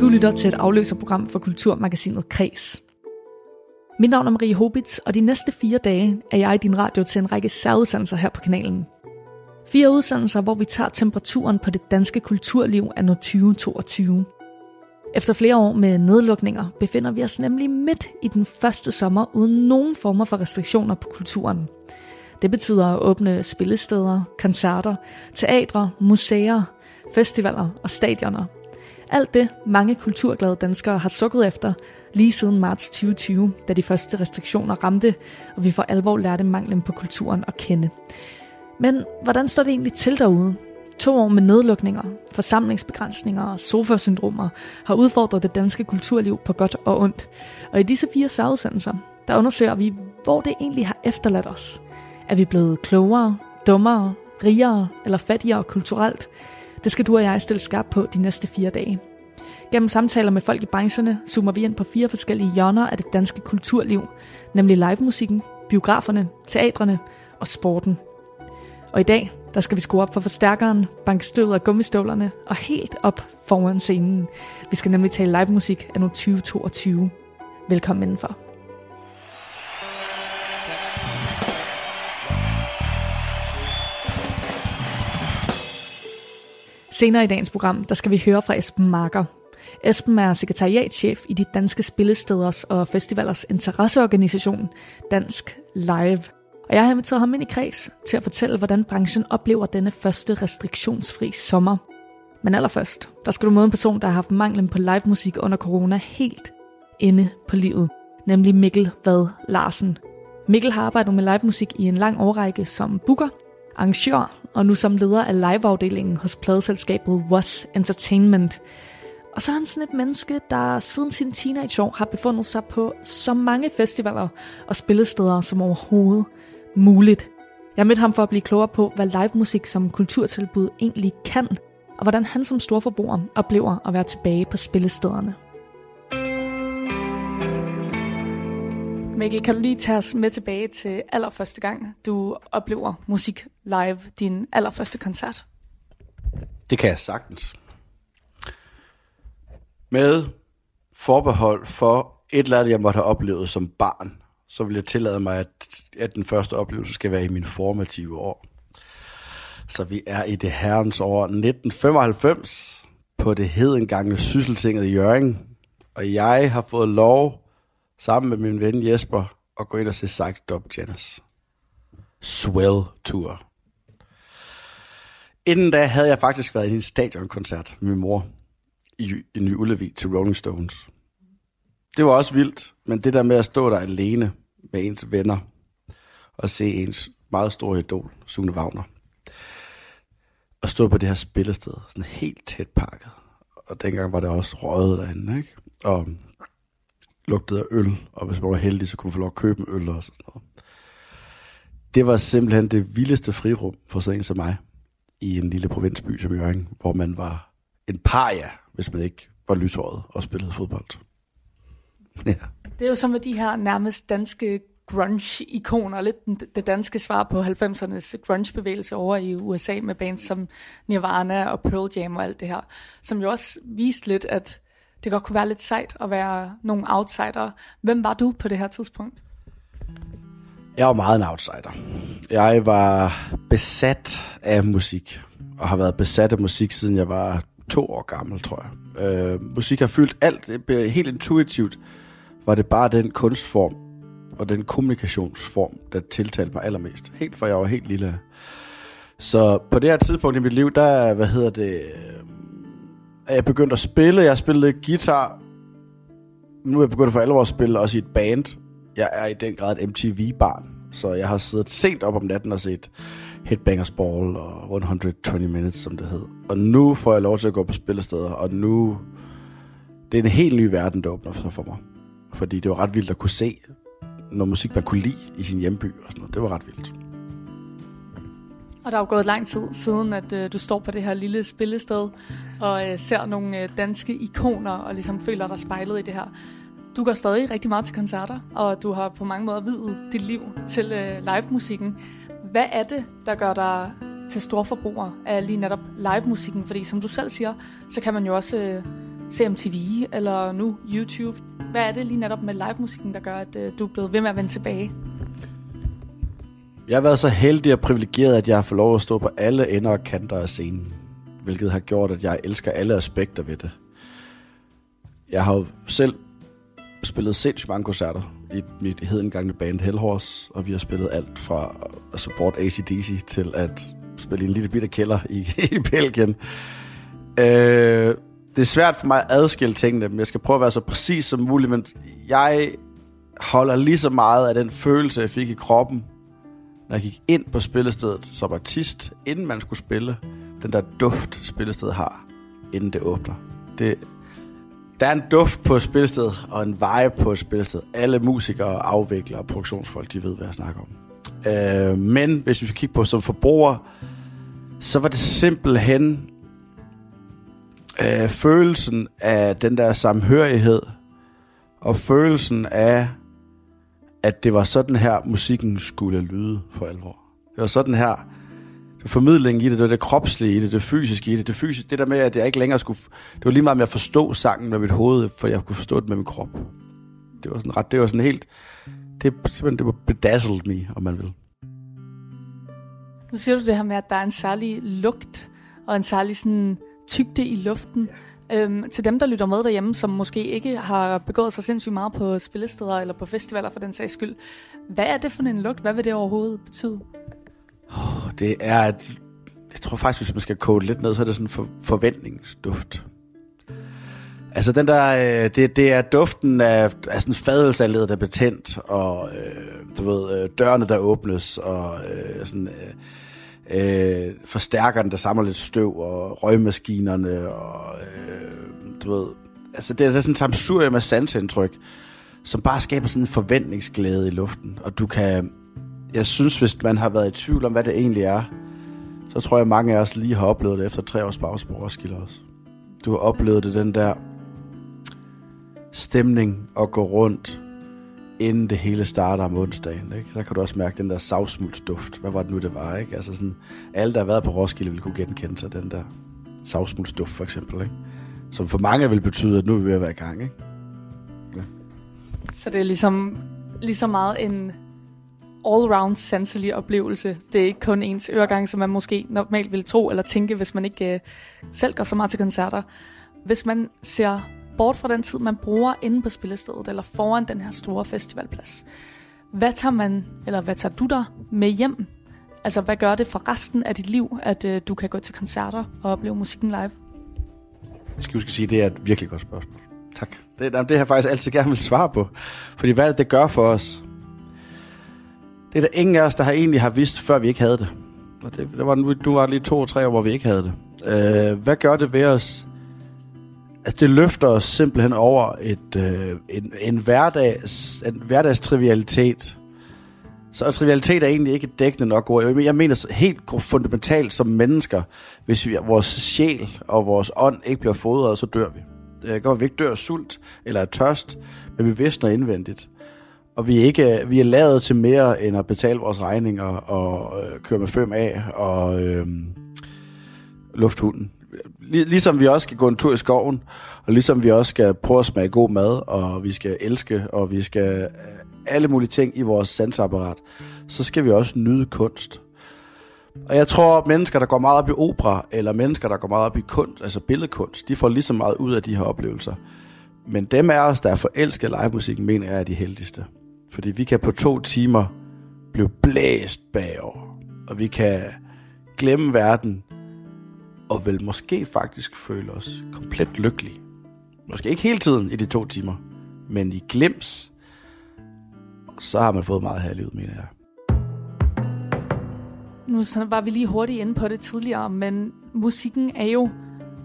Du lytter til et afløserprogram for Kulturmagasinet Kres. Mit navn er Marie Hobitz, og de næste fire dage er jeg i din radio til en række særudsendelser her på kanalen. Fire udsendelser, hvor vi tager temperaturen på det danske kulturliv af 2022. Efter flere år med nedlukninger befinder vi os nemlig midt i den første sommer uden nogen former for restriktioner på kulturen. Det betyder at åbne spillesteder, koncerter, teatre, museer, festivaler og stadioner. Alt det mange kulturglade danskere har sukket efter lige siden marts 2020, da de første restriktioner ramte, og vi for alvor lærte manglen på kulturen at kende. Men hvordan står det egentlig til derude? To år med nedlukninger, forsamlingsbegrænsninger og sofasyndromer har udfordret det danske kulturliv på godt og ondt. Og i disse fire særudsendelser, der undersøger vi, hvor det egentlig har efterladt os. Er vi blevet klogere, dummere, rigere eller fattigere kulturelt? Det skal du og jeg stille skarp på de næste fire dage. Gennem samtaler med folk i brancherne zoomer vi ind på fire forskellige hjørner af det danske kulturliv, nemlig livemusikken, biograferne, teatrene og sporten. Og i dag, der skal vi skrue op for forstærkeren, banke støvet af gummistøvlerne og helt op foran scenen. Vi skal nemlig tale live musik af nu 2022. Velkommen indenfor. Senere i dagens program, der skal vi høre fra Esben Marker. Esben er sekretariatchef i de danske spillesteders og festivalers interesseorganisation Dansk Live. Og jeg har inviteret ham ind i kreds til at fortælle, hvordan branchen oplever denne første restriktionsfri sommer. Men allerførst, der skal du møde en person, der har haft manglen på live musik under corona helt inde på livet, nemlig Mikkel Vad Larsen. Mikkel har arbejdet med live musik i en lang årrække som booker, arrangør og nu som leder af liveafdelingen hos pladeselskabet Was Entertainment. Og så er han sådan et menneske, der siden sin teenageår har befundet sig på så mange festivaler og spillesteder som overhovedet muligt. Jeg mødte ham for at blive klogere på, hvad livemusik som kulturtilbud egentlig kan, og hvordan han som storforbruger oplever at være tilbage på spillestederne. Mikkel, kan du lige tage os med tilbage til allerførste gang, du oplever musik live, din allerførste koncert? Det kan jeg sagtens. Med forbehold for et eller andet, jeg måtte have oplevet som barn, så vil jeg tillade mig, at, at den første oplevelse skal være i mine formative år. Så vi er i det herrens år 1995 på det hedengangne Sysseltinget i Jørgen. Og jeg har fået lov, sammen med min ven Jesper, at gå ind og se Psych Dub Janice. Swell Tour. Inden da havde jeg faktisk været i en stadionkoncert med min mor i, i Ny Ullevi til Rolling Stones. Det var også vildt, men det der med at stå der alene med ens venner og se ens meget store idol, Sune Wagner, og stå på det her spillested, sådan helt tæt pakket. Og dengang var det også røget derinde, ikke? Og lugtede af øl, og hvis man var heldig, så kunne man få lov at købe en øl og sådan noget. Det var simpelthen det vildeste frirum for sådan en som mig i en lille provinsby som Jørgen, hvor man var en paria, hvis man ikke var lyshåret og spillede fodbold. Ja. Det er jo som med de her nærmest danske grunge-ikoner, lidt det danske svar på 90'ernes grunge-bevægelse over i USA med bands som Nirvana og Pearl Jam og alt det her, som jo også viste lidt, at det godt kunne være lidt sejt at være nogle outsider. Hvem var du på det her tidspunkt? Jeg var meget en outsider. Jeg var besat af musik, og har været besat af musik, siden jeg var to år gammel, tror jeg. Øh, musik har fyldt alt, helt intuitivt var det bare den kunstform og den kommunikationsform, der tiltalte mig allermest. Helt fra jeg var helt lille. Så på det her tidspunkt i mit liv, der, hvad hedder det, øh, jeg begyndte at spille. Jeg spillede guitar. Nu er jeg begyndt for alvor at spille også i et band. Jeg er i den grad et MTV-barn. Så jeg har siddet sent op om natten og set Headbangers Ball og 120 Minutes, som det hed. Og nu får jeg lov til at gå på spillesteder, og nu... Det er en helt ny verden, der åbner sig for mig. Fordi det var ret vildt at kunne se noget musik, man kunne lide i sin hjemby og sådan noget. Det var ret vildt. Og der er jo gået lang tid siden, at øh, du står på det her lille spillested og øh, ser nogle øh, danske ikoner og ligesom føler dig spejlet i det her. Du går stadig rigtig meget til koncerter, og du har på mange måder videt dit liv til øh, live-musikken. Hvad er det, der gør dig til storforbruger af lige netop live-musikken? Fordi som du selv siger, så kan man jo også øh, MTV eller nu YouTube. Hvad er det lige netop med live-musikken, der gør, at øh, du er blevet ved med at vende tilbage? Jeg har været så heldig og privilegeret, at jeg har fået lov at stå på alle ender og kanter af scenen. Hvilket har gjort, at jeg elsker alle aspekter ved det. Jeg har jo selv spillet sindssygt mange koncerter i mit hedengangne band Hellhorse, og vi har spillet alt fra at support ACDC til at spille i en lille bitte kælder i, i Belgien. Øh, det er svært for mig at adskille tingene, men jeg skal prøve at være så præcis som muligt, men jeg holder lige så meget af den følelse, jeg fik i kroppen, når jeg gik ind på spillestedet som artist, inden man skulle spille, den der duft, spillestedet har, inden det åbner. Det, der er en duft på spillestedet, og en vibe på spillestedet. Alle musikere, afviklere og produktionsfolk, de ved, hvad jeg snakker om. Øh, men hvis vi kigger på som forbruger, så var det simpelthen øh, følelsen af den der samhørighed, og følelsen af, at det var sådan her, musikken skulle lyde for alvor. Det var sådan her, formidlingen i det, det var det kropslige i det, det fysiske i det, det fysiske, det der med, at jeg ikke længere skulle, det var lige meget med at forstå sangen med mit hoved, for jeg kunne forstå det med min krop. Det var sådan ret, det var sådan helt, det, simpelthen, det var bedazzled me, om man vil. Nu siger du det her med, at der er en særlig lugt, og en særlig sådan tygde i luften. Øhm, til dem, der lytter med derhjemme, som måske ikke har begået sig sindssygt meget på spillesteder eller på festivaler for den sags skyld. Hvad er det for en lugt? Hvad vil det overhovedet betyde? Oh, det er et, jeg tror faktisk, hvis man skal kode lidt ned, så er det sådan en for, forventningsduft. Altså den der, øh, det, det er duften af, af sådan fadelsalder, der er betændt, og øh, du ved, øh, dørene, der åbnes, og øh, sådan... Øh, øh, forstærkerne, der samler lidt støv, og røgmaskinerne, og øh, du ved, altså det er sådan en samsurium af sansindtryk, som bare skaber sådan en forventningsglæde i luften, og du kan, jeg synes, hvis man har været i tvivl om, hvad det egentlig er, så tror jeg, mange af os lige har oplevet det efter tre års pause på Roskilde også. Du har oplevet det, den der stemning at gå rundt inden det hele starter om onsdagen. Ikke? Der kan du også mærke den der savsmuldsduft. Hvad var det nu, det var? Ikke? Altså sådan, alle, der har været på Roskilde, vil kunne genkende sig den der savsmuldsduft, for eksempel. Ikke? Som for mange vil betyde, at nu er vi ved at være i gang. Ikke? Ja. Så det er ligesom, ligesom meget en all-round sanselig oplevelse. Det er ikke kun ens øregang, som man måske normalt vil tro eller tænke, hvis man ikke øh, selv går så meget til koncerter. Hvis man ser bort fra den tid, man bruger inde på spillestedet, eller foran den her store festivalplads. Hvad tager man, eller hvad tager du der med hjem? Altså, hvad gør det for resten af dit liv, at øh, du kan gå til koncerter og opleve musikken live? Jeg skal huske at sige, at det er et virkelig godt spørgsmål. Tak. Det, det har jeg faktisk altid gerne vil svare på. Fordi hvad det, det gør for os? Det er der ingen af os, der har egentlig har vidst, før vi ikke havde det. Og det, det var, du var lige to og tre år, hvor vi ikke havde det. Øh, hvad gør det ved os, altså det løfter os simpelthen over et, øh, en, en, hverdags, en hverdags trivialitet. Så trivialitet er egentlig ikke dækkende nok ord. Jeg mener helt fundamentalt som mennesker, hvis vi, vores sjæl og vores ånd ikke bliver fodret, så dør vi. Det kan godt, vi ikke dør af sult eller af tørst, men vi visner indvendigt. Og vi er, ikke, øh, vi er lavet til mere end at betale vores regninger og øh, køre med fem af og øh, lufthunden ligesom vi også skal gå en tur i skoven, og ligesom vi også skal prøve at smage god mad, og vi skal elske, og vi skal øh, alle mulige ting i vores sansapparat, så skal vi også nyde kunst. Og jeg tror, at mennesker, der går meget op i opera, eller mennesker, der går meget op i kunst, altså billedkunst, de får lige så meget ud af de her oplevelser. Men dem af os, der er forelsket live musikken, mener jeg er de heldigste. Fordi vi kan på to timer blive blæst bagover, og vi kan glemme verden og vil måske faktisk føle os komplet lykkelige. Måske ikke hele tiden i de to timer, men i glims, så har man fået meget her i livet, mener jeg. Nu var vi lige hurtigt inde på det tidligere, men musikken er jo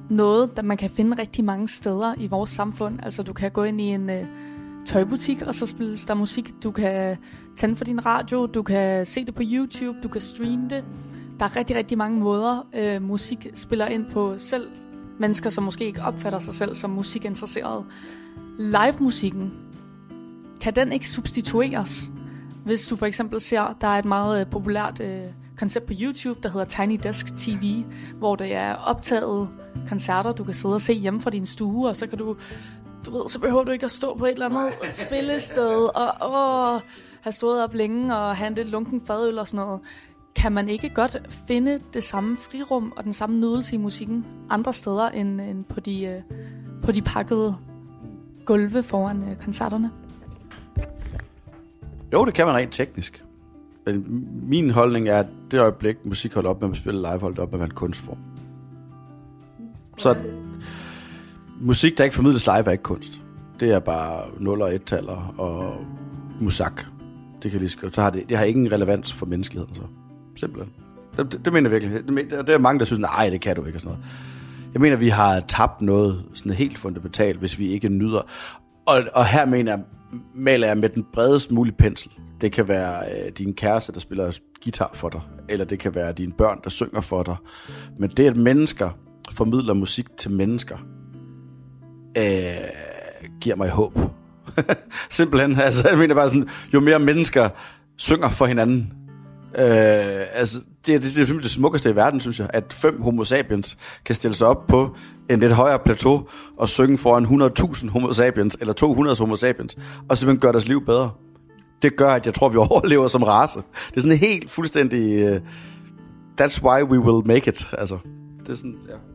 noget, der man kan finde rigtig mange steder i vores samfund. Altså du kan gå ind i en øh, tøjbutik, og så spilles der musik. Du kan tænde for din radio, du kan se det på YouTube, du kan streame det. Der er rigtig, rigtig mange måder, øh, musik spiller ind på selv mennesker, som måske ikke opfatter sig selv som musikinteresserede. Live-musikken, kan den ikke substitueres? Hvis du for eksempel ser, der er et meget øh, populært øh, koncept på YouTube, der hedder Tiny Desk TV, hvor det er optaget koncerter, du kan sidde og se hjemme fra din stue, og så kan du, du ved, så behøver du ikke at stå på et eller andet spillested, og åh, have stået op længe og have en lidt lunken fadøl og sådan noget. Kan man ikke godt finde det samme frirum og den samme nydelse i musikken andre steder end, end på, de, øh, på de pakkede gulve foran øh, koncerterne? Jo, det kan man rent teknisk. Men min holdning er, at det øjeblik, musik holder op med at spille live, holder op med at være en kunstform. Så musik, der ikke formidles live, er ikke kunst. Det er bare 0 og 1-taller og musak. Det, kan lige, så har det, det har ingen relevans for menneskeligheden. Så. Simpelthen. Det, det, det mener jeg virkelig. Det, det, det er mange, der synes, nej, det kan du ikke. Og sådan noget. Jeg mener, vi har tabt noget sådan helt fundamentalt, hvis vi ikke nyder. Og, og her mener jeg, maler jeg med den bredest mulige pensel. Det kan være øh, din kæreste, der spiller guitar for dig, eller det kan være dine børn, der synger for dig. Men det, at mennesker formidler musik til mennesker, øh, giver mig håb. Simpelthen, altså jeg mener bare sådan, jo mere mennesker synger for hinanden, øh, altså det, det, det er simpelthen det smukkeste i verden, synes jeg, at fem homo sapiens kan stille sig op på en lidt højere plateau og synge foran 100.000 homo sapiens, eller 200 homo sapiens, og simpelthen gøre deres liv bedre. Det gør, at jeg tror, vi overlever som race. Det er sådan helt fuldstændig... Uh, that's why we will make it. Altså, det er sådan, ja.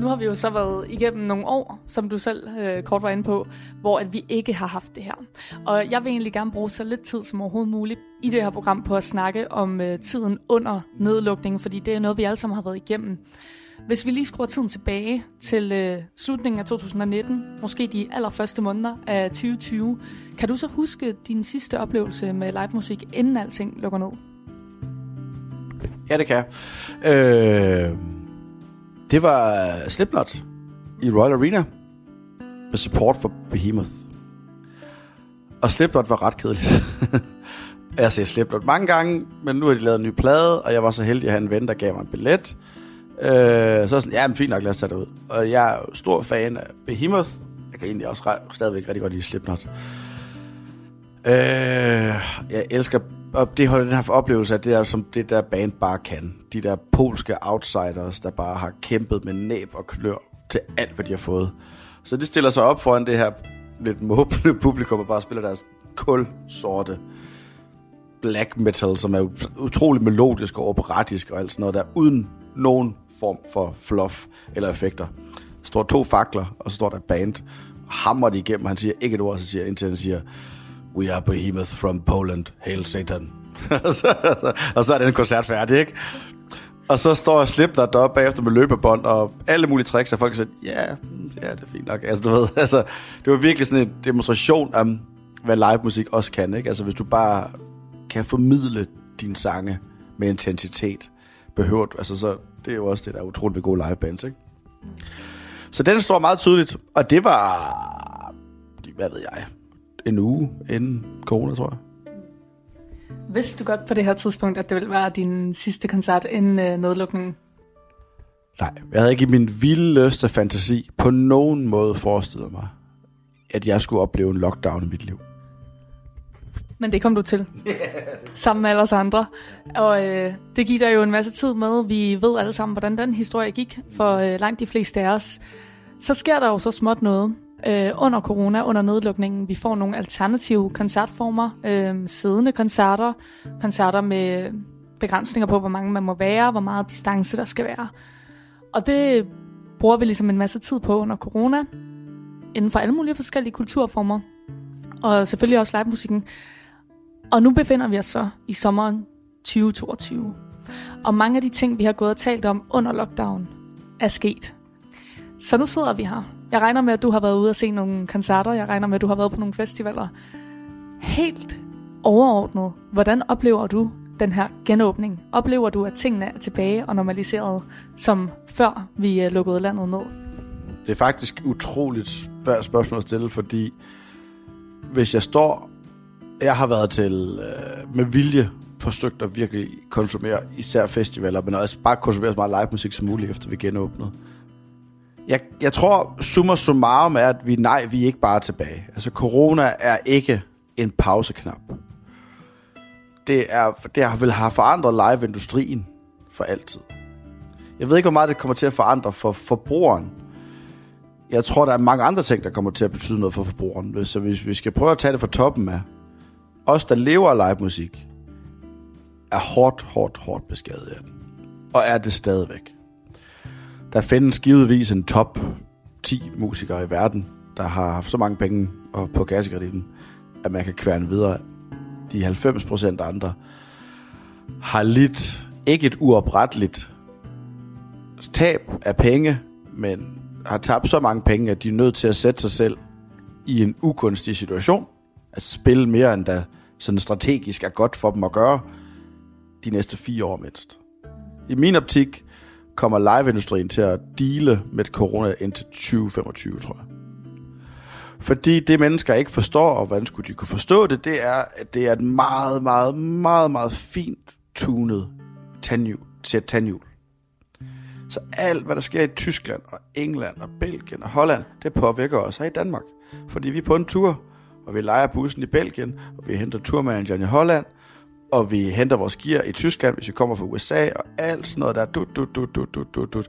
Nu har vi jo så været igennem nogle år, som du selv øh, kort var inde på, hvor at vi ikke har haft det her. Og jeg vil egentlig gerne bruge så lidt tid som overhovedet muligt i det her program på at snakke om øh, tiden under nedlukningen, fordi det er noget, vi alle sammen har været igennem. Hvis vi lige skruer tiden tilbage til øh, slutningen af 2019, måske de allerførste måneder af 2020, kan du så huske din sidste oplevelse med live musik, inden alting lukker ned? Ja, det kan øh, det var øh, Slipknot i Royal Arena med support for Behemoth. Og Slipknot var ret kedeligt. jeg har set Slipknot mange gange, men nu har de lavet en ny plade, og jeg var så heldig at have en ven, der gav mig en billet. Øh, så sådan, ja, men fint nok, lad os tage det ud. Og jeg er stor fan af Behemoth. Jeg kan egentlig også re- stadigvæk rigtig godt lide Slipknot. Øh, jeg elsker og det har den her oplevelse af det der, som det der band bare kan. De der polske outsiders, der bare har kæmpet med næb og klør til alt, hvad de har fået. Så de stiller sig op foran det her lidt måbende publikum og bare spiller deres kulsorte black metal, som er utrolig melodisk og operatisk og alt sådan noget der, uden nogen form for fluff eller effekter. Der står to fakler, og så står der band, hammer de igennem, han siger ikke et ord, så siger indtil han siger, We are behemoth from Poland, hail Satan. og, så, og så er den koncert færdig, ikke? Og så står Slipknot deroppe bagefter med løbebånd og alle mulige tricks, og folk siger, ja, ja, det er fint nok. Altså, du ved, altså, det var virkelig sådan en demonstration af, hvad live musik også kan, ikke? Altså, hvis du bare kan formidle dine sange med intensitet, behøver du, altså, så det er jo også det, der er utroligt gode live bands, ikke? Så den står meget tydeligt, og det var, hvad ved jeg, en uge inden corona, tror jeg. Vidste du godt på det her tidspunkt, at det ville være din sidste koncert inden øh, nedlukningen? Nej, jeg havde ikke i min vildeste fantasi på nogen måde forestillet mig, at jeg skulle opleve en lockdown i mit liv. Men det kom du til. sammen med alle os andre. Og øh, det giver dig jo en masse tid med. Vi ved alle sammen, hvordan den historie gik for øh, langt de fleste af os. Så sker der jo så småt noget øh, under corona, under nedlukningen. Vi får nogle alternative koncertformer, øh, siddende koncerter, koncerter med begrænsninger på, hvor mange man må være, hvor meget distance der skal være. Og det bruger vi ligesom en masse tid på under corona, inden for alle mulige forskellige kulturformer, og selvfølgelig også live-musikken. Og nu befinder vi os så i sommeren 2022. Og mange af de ting, vi har gået og talt om under lockdown, er sket. Så nu sidder vi her jeg regner med, at du har været ude og se nogle koncerter. Jeg regner med, at du har været på nogle festivaler. Helt overordnet, hvordan oplever du den her genåbning? Oplever du, at tingene er tilbage og normaliseret, som før vi øh, lukkede landet ned? Det er faktisk utroligt spørg- spørgsmål at stille, fordi hvis jeg står... Jeg har været til øh, med vilje forsøgt at virkelig konsumere især festivaler, men også bare konsumere så meget live musik som muligt, efter vi genåbnede. Jeg, jeg tror, summa summarum er, at vi, nej, vi er ikke bare tilbage. Altså, corona er ikke en pauseknap. det, er, det har vel har forandret live-industrien for altid. Jeg ved ikke, hvor meget det kommer til at forandre for forbrugeren. Jeg tror, der er mange andre ting, der kommer til at betyde noget for forbrugeren. Så hvis vi skal prøve at tage det fra toppen af, os, der lever af live musik, er hårdt, hårdt, hårdt beskadiget af den. Og er det stadigvæk. Der findes givetvis en top 10 musikere i verden, der har haft så mange penge og på kassekreditten, at man kan kværne videre. De 90 procent andre har lidt, ikke et uopretteligt tab af penge, men har tabt så mange penge, at de er nødt til at sætte sig selv i en ukunstig situation. Altså spille mere, end der sådan strategisk er godt for dem at gøre de næste fire år mindst. I min optik kommer liveindustrien til at dele med corona indtil 2025, tror jeg. Fordi det mennesker ikke forstår, og hvordan skulle de kunne forstå det, det er, at det er et meget, meget, meget, meget fint tunet tandhjul, til tandhjul. Så alt, hvad der sker i Tyskland og England og Belgien og Holland, det påvirker os her i Danmark. Fordi vi er på en tur, og vi leger bussen i Belgien, og vi henter turmanageren i Holland, og vi henter vores gear i Tyskland, hvis vi kommer fra USA, og alt sådan noget der. Dut, dut, dut, dut, dut, dut, dut.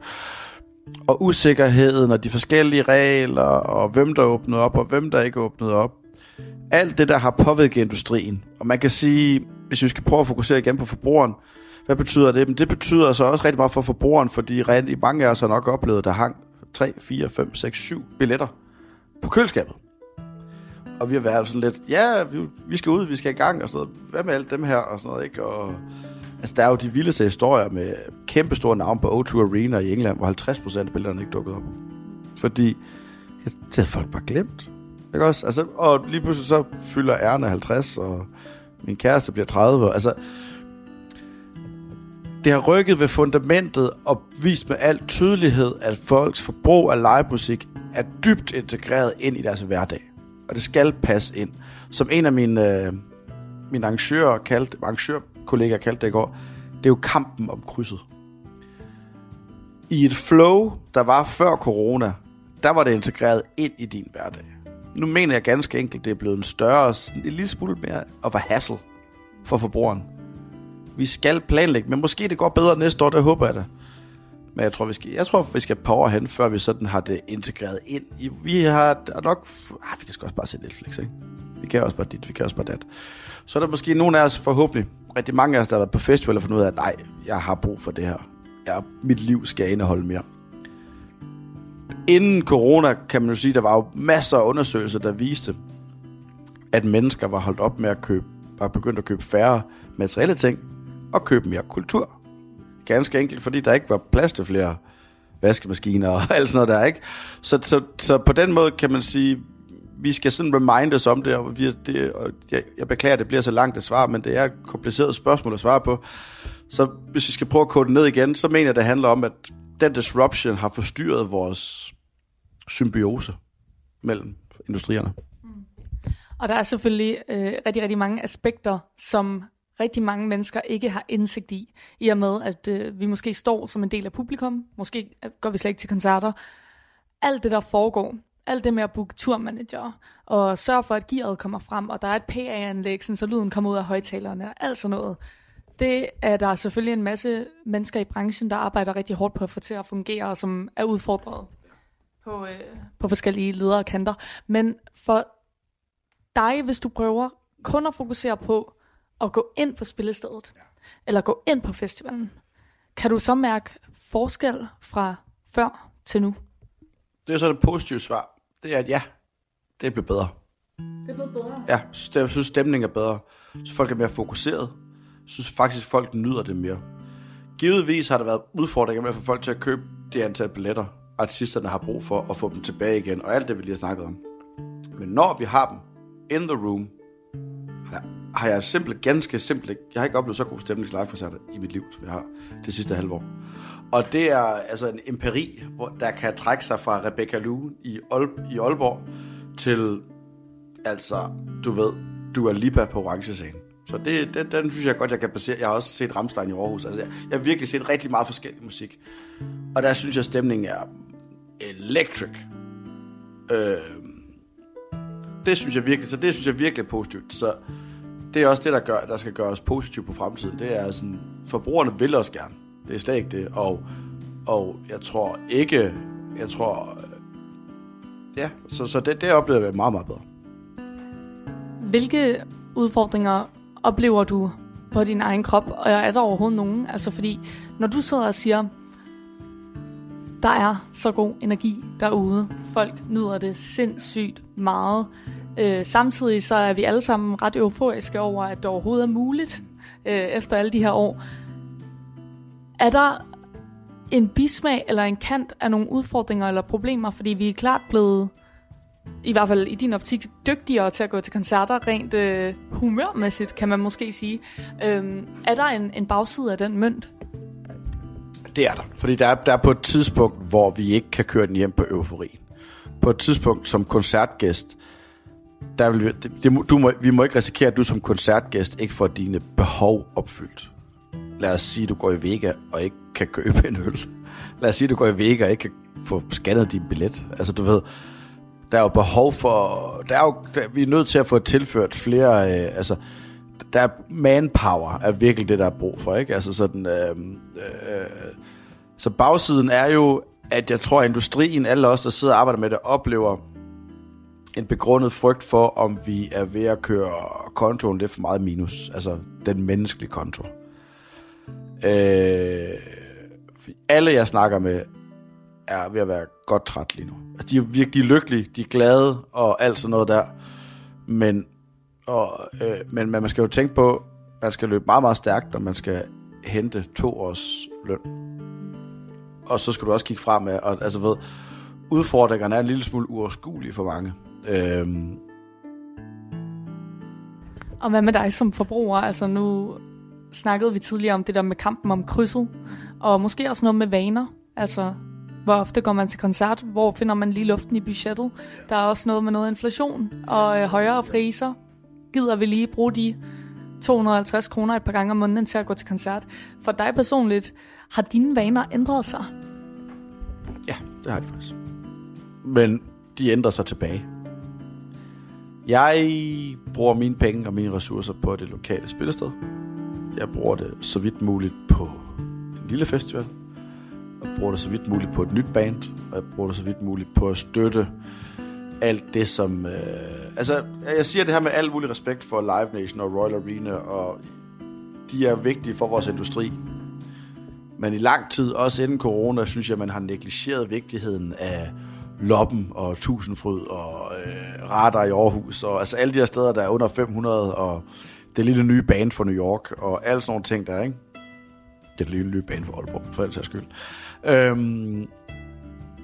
Og usikkerheden, og de forskellige regler, og hvem der åbnede op, og hvem der ikke åbnede op. Alt det, der har påvirket industrien. Og man kan sige, hvis vi skal prøve at fokusere igen på forbrugeren, hvad betyder det? Men det betyder altså også rigtig meget for forbrugeren, fordi rigtig mange af os har nok oplevet, at der hang 3, 4, 5, 6, 7 billetter på køleskabet. Og vi har været sådan lidt, ja, vi, vi skal ud, vi skal i gang og sådan noget. Hvad med alt dem her og sådan noget, ikke? Og, altså, der er jo de vildeste historier med kæmpe store navn på O2 Arena i England, hvor 50% af billederne ikke dukkede op. Fordi det havde folk bare glemt. Ikke også? Altså, og lige pludselig så fylder ærne 50, og min kæreste bliver 30. Altså, det har rykket ved fundamentet og vist med al tydelighed, at folks forbrug af livemusik er dybt integreret ind i deres hverdag og det skal passe ind. Som en af mine, øh, mine arrangører kaldte, arrangørkollegaer kaldte det i går, det er jo kampen om krydset. I et flow, der var før corona, der var det integreret ind i din hverdag. Nu mener jeg ganske enkelt, det er blevet en større, en lille smule mere at være hassle for forbrugeren. Vi skal planlægge, men måske det går bedre næste år, det håber jeg da. Men jeg tror, vi skal, jeg tror, vi skal power hen, før vi sådan har det integreret ind. I, vi har nok... Ah, vi kan sgu også bare se Netflix, ikke? Vi kan også bare dit, vi kan også bare dat. Så er der måske nogen af os, forhåbentlig, rigtig mange af os, der har været på festival og fundet ud af, at nej, jeg har brug for det her. Jeg, mit liv skal indeholde mere. Inden corona, kan man jo sige, der var jo masser af undersøgelser, der viste, at mennesker var holdt op med at købe, var begyndt at købe færre materielle ting, og købe mere kultur. Ganske enkelt, fordi der ikke var plads til flere vaskemaskiner og alt sådan noget der, ikke? Så, så, så på den måde kan man sige, vi skal sådan remind os om det, og, vi, det, og jeg, jeg beklager, at det bliver så langt et svar, men det er et kompliceret spørgsmål at svare på. Så hvis vi skal prøve at kode det ned igen, så mener jeg, det handler om, at den disruption har forstyrret vores symbiose mellem industrierne. Mm. Og der er selvfølgelig øh, rigtig, rigtig mange aspekter, som rigtig mange mennesker ikke har indsigt i, i og med, at øh, vi måske står som en del af publikum, måske øh, går vi slet ikke til koncerter. Alt det, der foregår, alt det med at booke turmanager, og sørge for, at gearet kommer frem, og der er et PA-anlæg, så lyden kommer ud af højtalerne, og alt sådan noget. Det er der selvfølgelig en masse mennesker i branchen, der arbejder rigtig hårdt på at få til at fungere, og som er udfordret på, øh, på forskellige ledere kanter. Men for dig, hvis du prøver kun at fokusere på, at gå ind på spillestedet, ja. eller gå ind på festivalen, kan du så mærke forskel fra før til nu? Det er så det positive svar. Det er, at ja, det er blevet bedre. Det er blevet bedre? Ja, jeg synes, stemningen er bedre. Så folk er mere fokuseret. Jeg synes faktisk, folk nyder det mere. Givetvis har der været udfordringer med at få folk til at købe det antal billetter, artisterne har brug for at få dem tilbage igen, og alt det, vi lige har snakket om. Men når vi har dem in the room, har jeg har jeg simpelt, ganske simpelt, jeg har ikke oplevet så god stemning til live i mit liv, som jeg har det sidste halve år. Og det er altså en empiri, hvor der kan trække sig fra Rebecca Lou i, Aal- i Aalborg til, altså, du ved, du er Lipa på orange scene. Så det, det, den synes jeg godt, jeg kan basere. Jeg har også set Ramstein i Aarhus. Altså, jeg, jeg har virkelig set rigtig meget forskellig musik. Og der synes jeg, stemningen er electric. Øh, det synes jeg virkelig, så det synes jeg virkelig er positivt. Så det er også det, der, gør, der skal gøre os positive på fremtiden. Det er sådan, forbrugerne vil os gerne. Det er slet ikke det. Og, og jeg tror ikke, jeg tror, ja, så, så det, det oplever jeg meget, meget bedre. Hvilke udfordringer oplever du på din egen krop, og er der overhovedet nogen? Altså fordi, når du sidder og siger, der er så god energi derude, folk nyder det sindssygt meget, øh, samtidig så er vi alle sammen ret euforiske over, at det overhovedet er muligt, øh, efter alle de her år. Er der en bismag eller en kant af nogle udfordringer eller problemer, fordi vi er klart blevet i hvert fald i din optik, dygtigere til at gå til koncerter, rent øh, humørmæssigt, kan man måske sige. Øhm, er der en, en bagside af den mønt? Det er der, fordi der er, der er på et tidspunkt, hvor vi ikke kan køre den hjem på euforien. På et tidspunkt som koncertgæst, der vil vi, det, det, du må, vi må ikke risikere, at du som koncertgæst ikke får dine behov opfyldt. Lad os sige, at du går i Vega og ikke kan købe en øl. Lad os sige, at du går i Vega og ikke kan få scannet din billet. Altså, du ved, der er jo behov for... Der er jo, der, vi er nødt til at få tilført flere... Øh, altså, der er manpower er virkelig det, der er brug for, ikke? Altså sådan... Øh, øh, så bagsiden er jo, at jeg tror, at industrien, alle os, der sidder og arbejder med det, oplever en begrundet frygt for, om vi er ved at køre kontoen lidt for meget minus. Altså den menneskelige konto. Øh, alle, jeg snakker med, er ved at være godt træt lige nu. Altså, de er virkelig lykkelige, de er glade og alt sådan noget der. Men, og, øh, men, men man skal jo tænke på, at man skal løbe meget, meget stærkt, når man skal hente to års løn. Og så skal du også kigge fremad. Og, altså ved, udfordringerne er en lille smule uoverskuelige for mange. Øhm. Og hvad med dig som forbruger? Altså nu snakkede vi tidligere om det der med kampen om krydset, og måske også noget med vaner. Altså, hvor ofte går man til koncert? Hvor finder man lige luften i budgettet? Der er også noget med noget inflation og øh, højere priser. Gider vi lige bruge de 250 kroner et par gange om måneden til at gå til koncert? For dig personligt, har dine vaner ændret sig? Ja, det har de faktisk. Men de ændrer sig tilbage. Jeg bruger mine penge og mine ressourcer på det lokale spillested. Jeg bruger det så vidt muligt på en lille festival. Jeg bruger det så vidt muligt på et nyt band. Og jeg bruger det så vidt muligt på at støtte alt det, som... Øh, altså, jeg siger det her med al mulig respekt for Live Nation og Royal Arena, og de er vigtige for vores industri. Men i lang tid, også inden corona, synes jeg, man har negligeret vigtigheden af Loppen og Tusindfryd og øh, Radar i Aarhus, og altså alle de her steder, der er under 500, og det lille nye band for New York, og alle sådan nogle ting der, ikke? Det lille nye band for Aalborg, for ellers skyld. Øhm,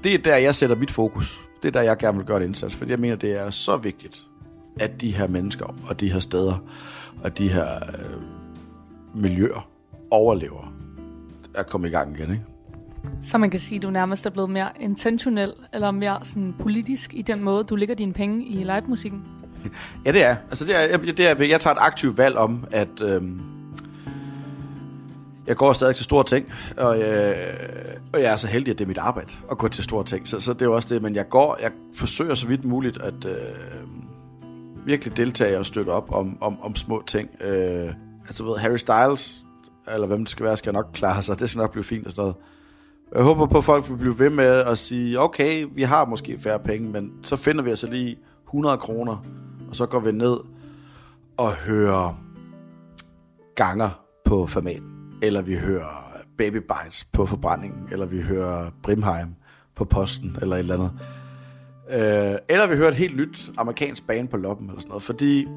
det er der, jeg sætter mit fokus. Det er der, jeg gerne vil gøre en indsats, fordi jeg mener, det er så vigtigt, at de her mennesker, og de her steder, og de her øh, miljøer overlever at komme i gang igen, ikke? Så man kan sige, at du nærmest er blevet mere intentionel, eller mere sådan politisk i den måde, du lægger dine penge i live-musikken? Ja, det er. Altså, det er, det er jeg tager et aktivt valg om, at øhm, jeg går stadig til store ting, og, øh, og jeg er så heldig, at det er mit arbejde at gå til store ting. Så, så det er jo også det, men jeg går, jeg forsøger så vidt muligt at øh, virkelig deltage og støtte op om, om, om små ting. Øh, altså, ved Harry Styles, eller hvem det skal være, skal nok klare sig. Det skal nok blive fint og sådan noget. Jeg håber på, at folk vil blive ved med at sige, okay, vi har måske færre penge, men så finder vi altså lige 100 kroner, og så går vi ned og hører ganger på formaten, eller vi hører Baby Bites på forbrændingen, eller vi hører Brimheim på posten, eller et eller andet. Øh, eller vi hører et helt nyt amerikansk band på loppen, eller sådan noget, fordi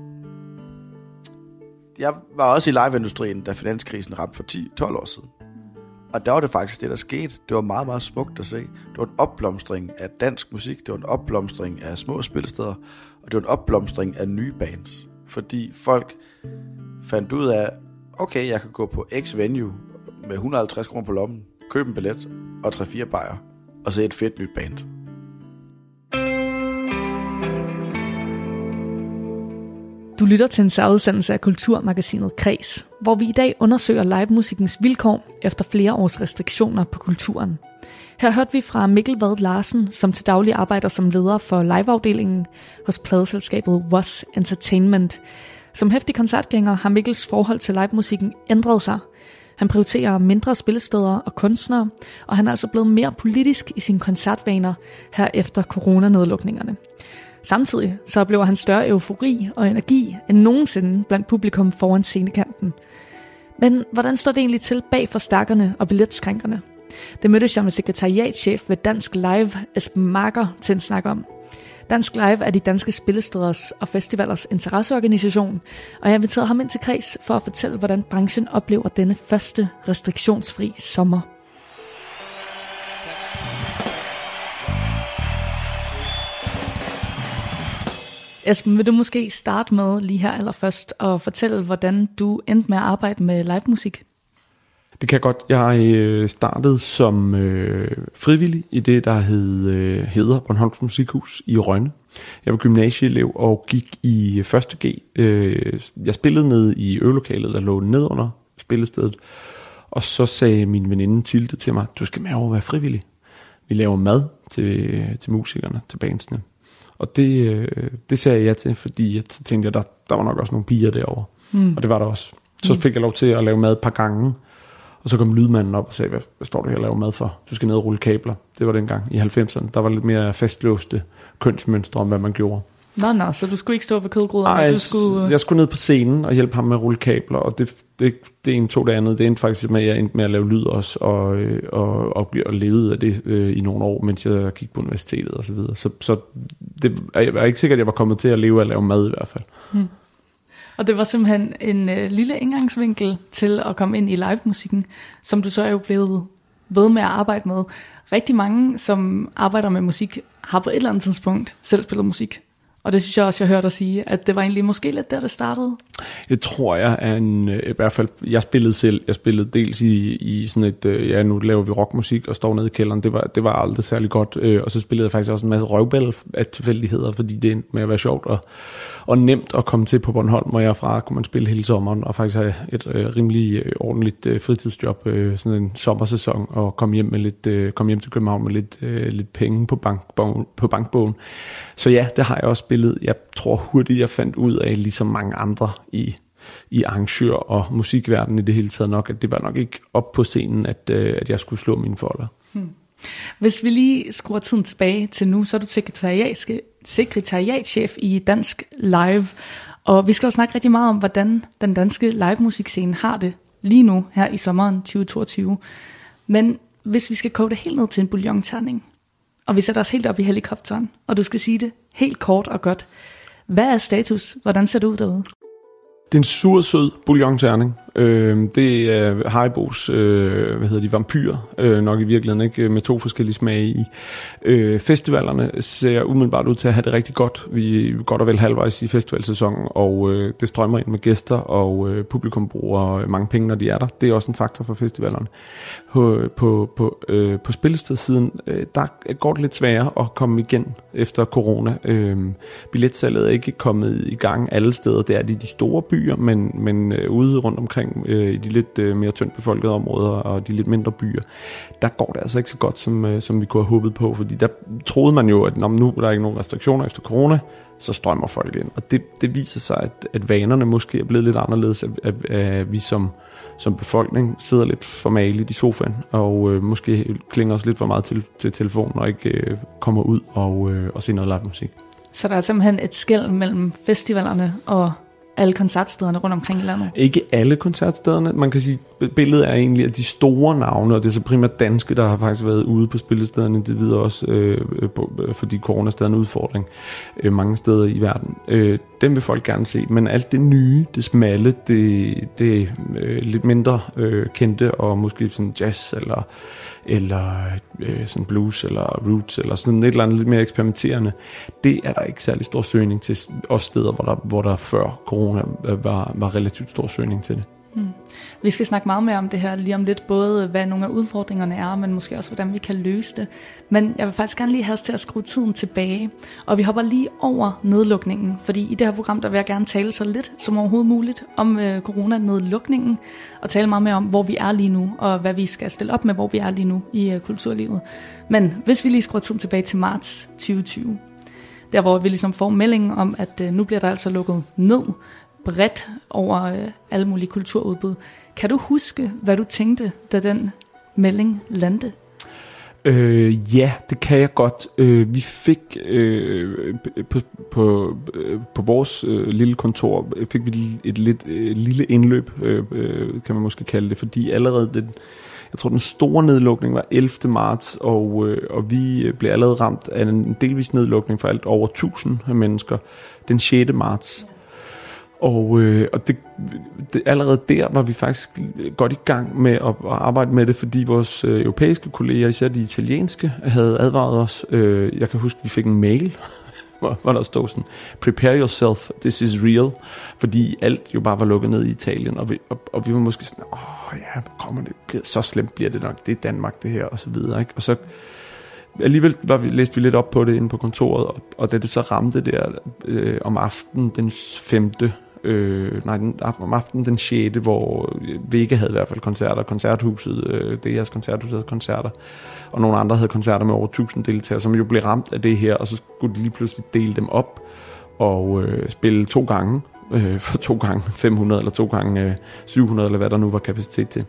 jeg var også i liveindustrien, da finanskrisen ramte for 10-12 år siden. Og der var det faktisk det, der skete. Det var meget, meget smukt at se. Det var en opblomstring af dansk musik, det var en opblomstring af små spillesteder, og det var en opblomstring af nye bands. Fordi folk fandt ud af, okay, jeg kan gå på X Venue med 150 kroner på lommen, købe en billet og 3-4 bajer, og se et fedt nyt band. Du lytter til en særudsendelse af Kulturmagasinet Kres, hvor vi i dag undersøger livemusikkens vilkår efter flere års restriktioner på kulturen. Her hørte vi fra Mikkel Vad Larsen, som til daglig arbejder som leder for liveafdelingen hos pladeselskabet Was Entertainment. Som hæftig koncertgænger har Mikkels forhold til livemusikken ændret sig. Han prioriterer mindre spillesteder og kunstnere, og han er altså blevet mere politisk i sine koncertvaner her efter coronanedlukningerne. Samtidig så oplever han større eufori og energi end nogensinde blandt publikum foran scenekanten. Men hvordan står det egentlig til bag for stakkerne og billetskrænkerne? Det mødtes jeg med sekretariatchef ved Dansk Live, Esben Marker, til en snak om. Dansk Live er de danske spillesteders og festivalers interesseorganisation, og jeg inviterede ham ind til kreds for at fortælle, hvordan branchen oplever denne første restriktionsfri sommer. Esben, vil du måske starte med lige her allerførst og fortælle, hvordan du endte med at arbejde med live musik? Det kan jeg godt. Jeg øh, startede som øh, frivillig i det, der hed, øh, hedder Bornholms Musikhus i Rønne. Jeg var gymnasieelev og gik i 1. G. Øh, jeg spillede ned i øvelokalet, der lå ned under spillestedet. Og så sagde min veninde Tilde til mig, du skal med over at være frivillig. Vi laver mad til, til musikerne, til bandsene. Og det, øh, det sagde jeg ja til, fordi jeg tænkte, at der, der var nok også nogle piger derovre. Mm. Og det var der også. Så fik jeg lov til at lave mad et par gange. Og så kom lydmanden op og sagde, hvad, hvad står du her og laver mad for? Du skal ned og rulle kabler. Det var dengang i 90'erne. Der var lidt mere fastlåste kønsmønstre om, hvad man gjorde. Nå, nå, så du skulle ikke stå ved kødgryderne? Nej, du skulle... jeg skulle ned på scenen og hjælpe ham med rulle kabler, og det, det, det ene tog det andet. Det endte faktisk med, at jeg endte med at lave lyd også, og, øh, og, og, og levede af det øh, i nogle år, mens jeg gik på universitetet og så videre. Så, så det, jeg er ikke sikkert, at jeg var kommet til at leve af at lave mad i hvert fald. Hmm. Og det var simpelthen en øh, lille indgangsvinkel til at komme ind i live-musikken, som du så er jo blevet ved med at arbejde med. Rigtig mange, som arbejder med musik, har på et eller andet tidspunkt selv spillet musik. Og det synes jeg også, jeg hørte dig sige, at det var egentlig måske lidt der, det startede. Det tror jeg en, øh, i hvert fald, jeg spillede selv, jeg spillede dels i, i sådan et, øh, ja nu laver vi rockmusik og står nede i kælderen, det var, det var aldrig særlig godt, øh, og så spillede jeg faktisk også en masse røvbæl af tilfældigheder, fordi det endte med at være sjovt og, og nemt at komme til på Bornholm, hvor jeg er fra, kunne man spille hele sommeren, og faktisk have et øh, rimelig ordentligt øh, fritidsjob, øh, sådan en sommersæson, og komme hjem, med lidt, øh, komme hjem til København med lidt, øh, lidt penge på, bank, på bankbogen. Så ja, det har jeg også spillet. Jeg tror hurtigt, jeg fandt ud af, ligesom mange andre i, i arrangør- og musikverdenen i det hele taget nok, at det var nok ikke op på scenen, at, øh, at jeg skulle slå mine folder. Hmm. Hvis vi lige skruer tiden tilbage til nu, så er du sekretariatchef i Dansk Live, og vi skal jo snakke rigtig meget om, hvordan den danske live musikscene har det lige nu her i sommeren 2022. Men hvis vi skal koge det helt ned til en bouillonterning, og vi sætter os helt op i helikopteren, og du skal sige det helt kort og godt. Hvad er status? Hvordan ser det ud derude? Det er en sur, sød bouillonterning. Øh, det er Haribos, øh, hvad hedder de, vampyr, øh, nok i virkeligheden, ikke? med to forskellige smage i. Øh, festivalerne ser umiddelbart ud til at have det rigtig godt. Vi er godt og vel halvvejs i festivalsæsonen, og øh, det strømmer ind med gæster, og øh, publikum bruger øh, mange penge, når de er der. Det er også en faktor for festivalerne. På, på, på, øh, på spillestedssiden, øh, der går det lidt sværere at komme igen efter corona. Øh, billetsalget er ikke kommet i gang alle steder. Det er det i de store byer, men, men øh, ude rundt omkring omkring øh, i de lidt øh, mere tyndt befolkede områder og de lidt mindre byer, der går det altså ikke så godt, som, øh, som vi kunne have håbet på, fordi der troede man jo, at når nu er der ikke nogen restriktioner efter corona, så strømmer folk ind. Og det, det viser sig, at, at vanerne måske er blevet lidt anderledes, at, at, at vi som, som befolkning sidder lidt for maligt i sofaen, og øh, måske klinger os lidt for meget til, til telefonen, og ikke øh, kommer ud og, øh, og ser noget live musik. Så der er simpelthen et skæld mellem festivalerne og alle koncertstederne rundt omkring i landet? Ikke alle koncertstederne. Man kan sige, at billedet er egentlig af de store navne, og det er så primært danske, der har faktisk været ude på spillestederne det videre også, øh, øh, øh fordi corona er en udfordring øh, mange steder i verden. Øh, dem vil folk gerne se, men alt det nye, det smalle, det, det øh, lidt mindre øh, kendte, og måske sådan jazz eller eller øh, sådan blues, eller roots, eller sådan et eller andet lidt mere eksperimenterende, det er der ikke særlig stor søgning til, også steder, hvor der, hvor der før corona øh, var, var relativt stor søgning til det. Mm. Vi skal snakke meget mere om det her lige om lidt, både hvad nogle af udfordringerne er, men måske også hvordan vi kan løse det. Men jeg vil faktisk gerne lige have os til at skrue tiden tilbage, og vi hopper lige over nedlukningen, fordi i det her program, der vil jeg gerne tale så lidt som overhovedet muligt om øh, corona-nedlukningen, og tale meget mere om, hvor vi er lige nu, og hvad vi skal stille op med, hvor vi er lige nu i øh, kulturlivet. Men hvis vi lige skruer tiden tilbage til marts 2020, der hvor vi ligesom får meldingen om, at øh, nu bliver der altså lukket ned, bredt over øh, alle mulige kulturudbud. Kan du huske, hvad du tænkte, da den melding landede? Øh, ja, det kan jeg godt. Øh, vi fik øh, på, på, øh, på vores øh, lille kontor øh, fik vi et lidt øh, lille indløb, øh, øh, kan man måske kalde det, fordi allerede den, jeg tror den store nedlukning var 11. marts, og, øh, og vi blev allerede ramt af en delvis nedlukning for alt over 1000 mennesker den 6. marts. Og, øh, og det, det, allerede der var vi faktisk godt i gang med at, at arbejde med det, fordi vores øh, europæiske kolleger, især de italienske, havde advaret os. Øh, jeg kan huske, at vi fik en mail, hvor, hvor der stod sådan, prepare yourself, this is real, fordi alt jo bare var lukket ned i Italien, og vi, og, og vi var måske sådan, åh ja, kommer det, bliver, så slemt bliver det nok, det er Danmark det her, og så videre, ikke? Og så alligevel var vi, læste vi lidt op på det inde på kontoret, og, og da det så ramte der øh, om aftenen den 5 øh, nej, den, om aftenen den 6., hvor øh, Vega havde i hvert fald koncerter. Koncerthuset, øh, jeres koncerthus havde koncerter, og nogle andre havde koncerter med over 1000 deltagere, som jo blev ramt af det her, og så skulle de lige pludselig dele dem op og øh, spille to gange, øh, for to gange 500 eller to gange øh, 700, eller hvad der nu var kapacitet til.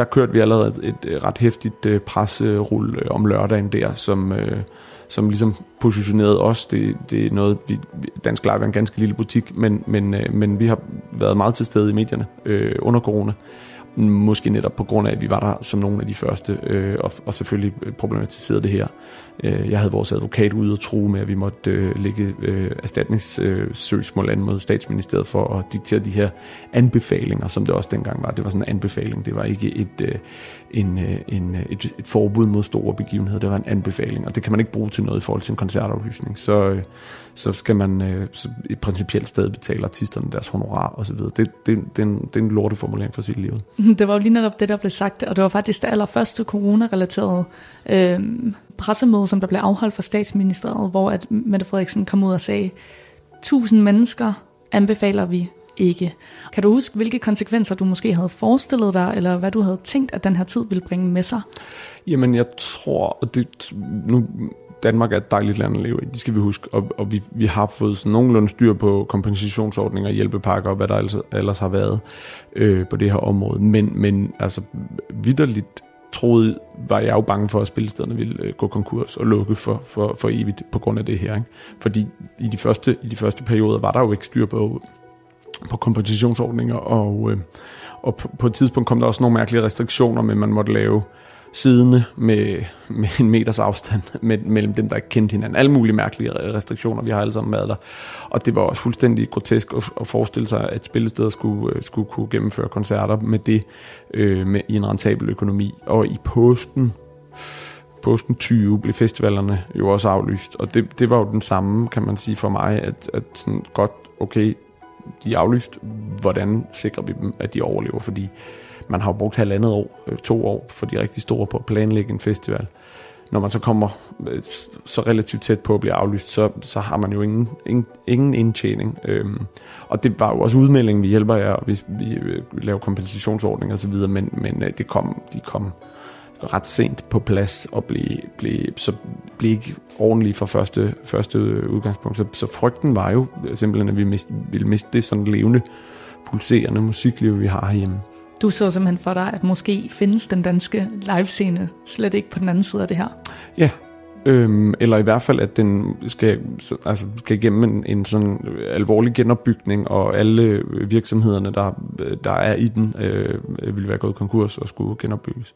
Der kørte vi allerede et, ret hæftigt øh, presserul øh, om lørdagen der, som... Øh, som ligesom positionerede os. Det, det er noget, vi, Dansk Live er en ganske lille butik, men, men, øh, men vi har været meget til stede i medierne øh, under corona. Måske netop på grund af, at vi var der som nogle af de første, øh, og, og selvfølgelig problematiserede det her. Øh, jeg havde vores advokat ude og tro med, at vi måtte øh, lægge øh, erstatningssøgsmål øh, an mod statsministeriet for at diktere de her anbefalinger, som det også dengang var. Det var sådan en anbefaling, det var ikke et, øh, en, øh, en, øh, et, et forbud mod store begivenheder, det var en anbefaling, og det kan man ikke bruge til noget i forhold til en koncertoplysning. Så, øh, så skal man øh, så i principielt sted betale artisterne deres honorar osv. Det, det, det, det, er en, det er en lorteformulering for sit liv. Det var jo lige netop det, der blev sagt, og det var faktisk det allerførste corona-relaterede øh, pressemøde, som der blev afholdt fra statsministeriet, hvor at Mette Frederiksen kom ud og sagde, tusind mennesker anbefaler vi ikke. Kan du huske, hvilke konsekvenser du måske havde forestillet dig, eller hvad du havde tænkt, at den her tid ville bringe med sig? Jamen, jeg tror, og det, nu Danmark er et dejligt land at leve i, det skal vi huske, og, og vi, vi har fået sådan nogenlunde styr på kompensationsordninger, hjælpepakker og hvad der ellers, ellers har været øh, på det her område. Men, men altså vidderligt troede, var jeg jo bange for, at spillestederne ville øh, gå konkurs og lukke for, for, for evigt på grund af det her. Ikke? Fordi i de, første, i de første perioder var der jo ikke styr på, på kompensationsordninger, og, øh, og på, på et tidspunkt kom der også nogle mærkelige restriktioner, men man måtte lave siddende med, med en meters afstand med, mellem dem, der ikke kendte hinanden. Alle mulige mærkelige restriktioner, vi har alle sammen været der. Og det var også fuldstændig grotesk at, at forestille sig, at spillesteder skulle, øh, skulle kunne gennemføre koncerter med det øh, med, i en rentabel økonomi. Og i posten, posten 20 blev festivalerne jo også aflyst. Og det, det var jo den samme, kan man sige for mig, at, at sådan godt, okay, de er aflyst. Hvordan sikrer vi dem, at de overlever? Fordi man har brugt halvandet år, øh, to år for de rigtig store på at planlægge en festival. Når man så kommer øh, så relativt tæt på at blive aflyst, så, så har man jo ingen, ingen, ingen indtjening. Øhm, og det var jo også udmeldingen, vi hjælper jer, og vi, vi øh, laver kompensationsordninger osv., men, men det kom, de kom ret sent på plads og blev, blev, så blev ikke ordentligt fra første, første udgangspunkt. Så, så frygten var jo simpelthen, at vi mist, ville miste det sådan levende, pulserende musikliv, vi har herhjemme. Du så simpelthen for dig, at måske findes den danske livescene slet ikke på den anden side af det her. Ja, øhm, eller i hvert fald, at den skal, altså, skal igennem en, en sådan alvorlig genopbygning, og alle virksomhederne, der, der er i den, øh, vil være gået konkurs og skulle genopbygges.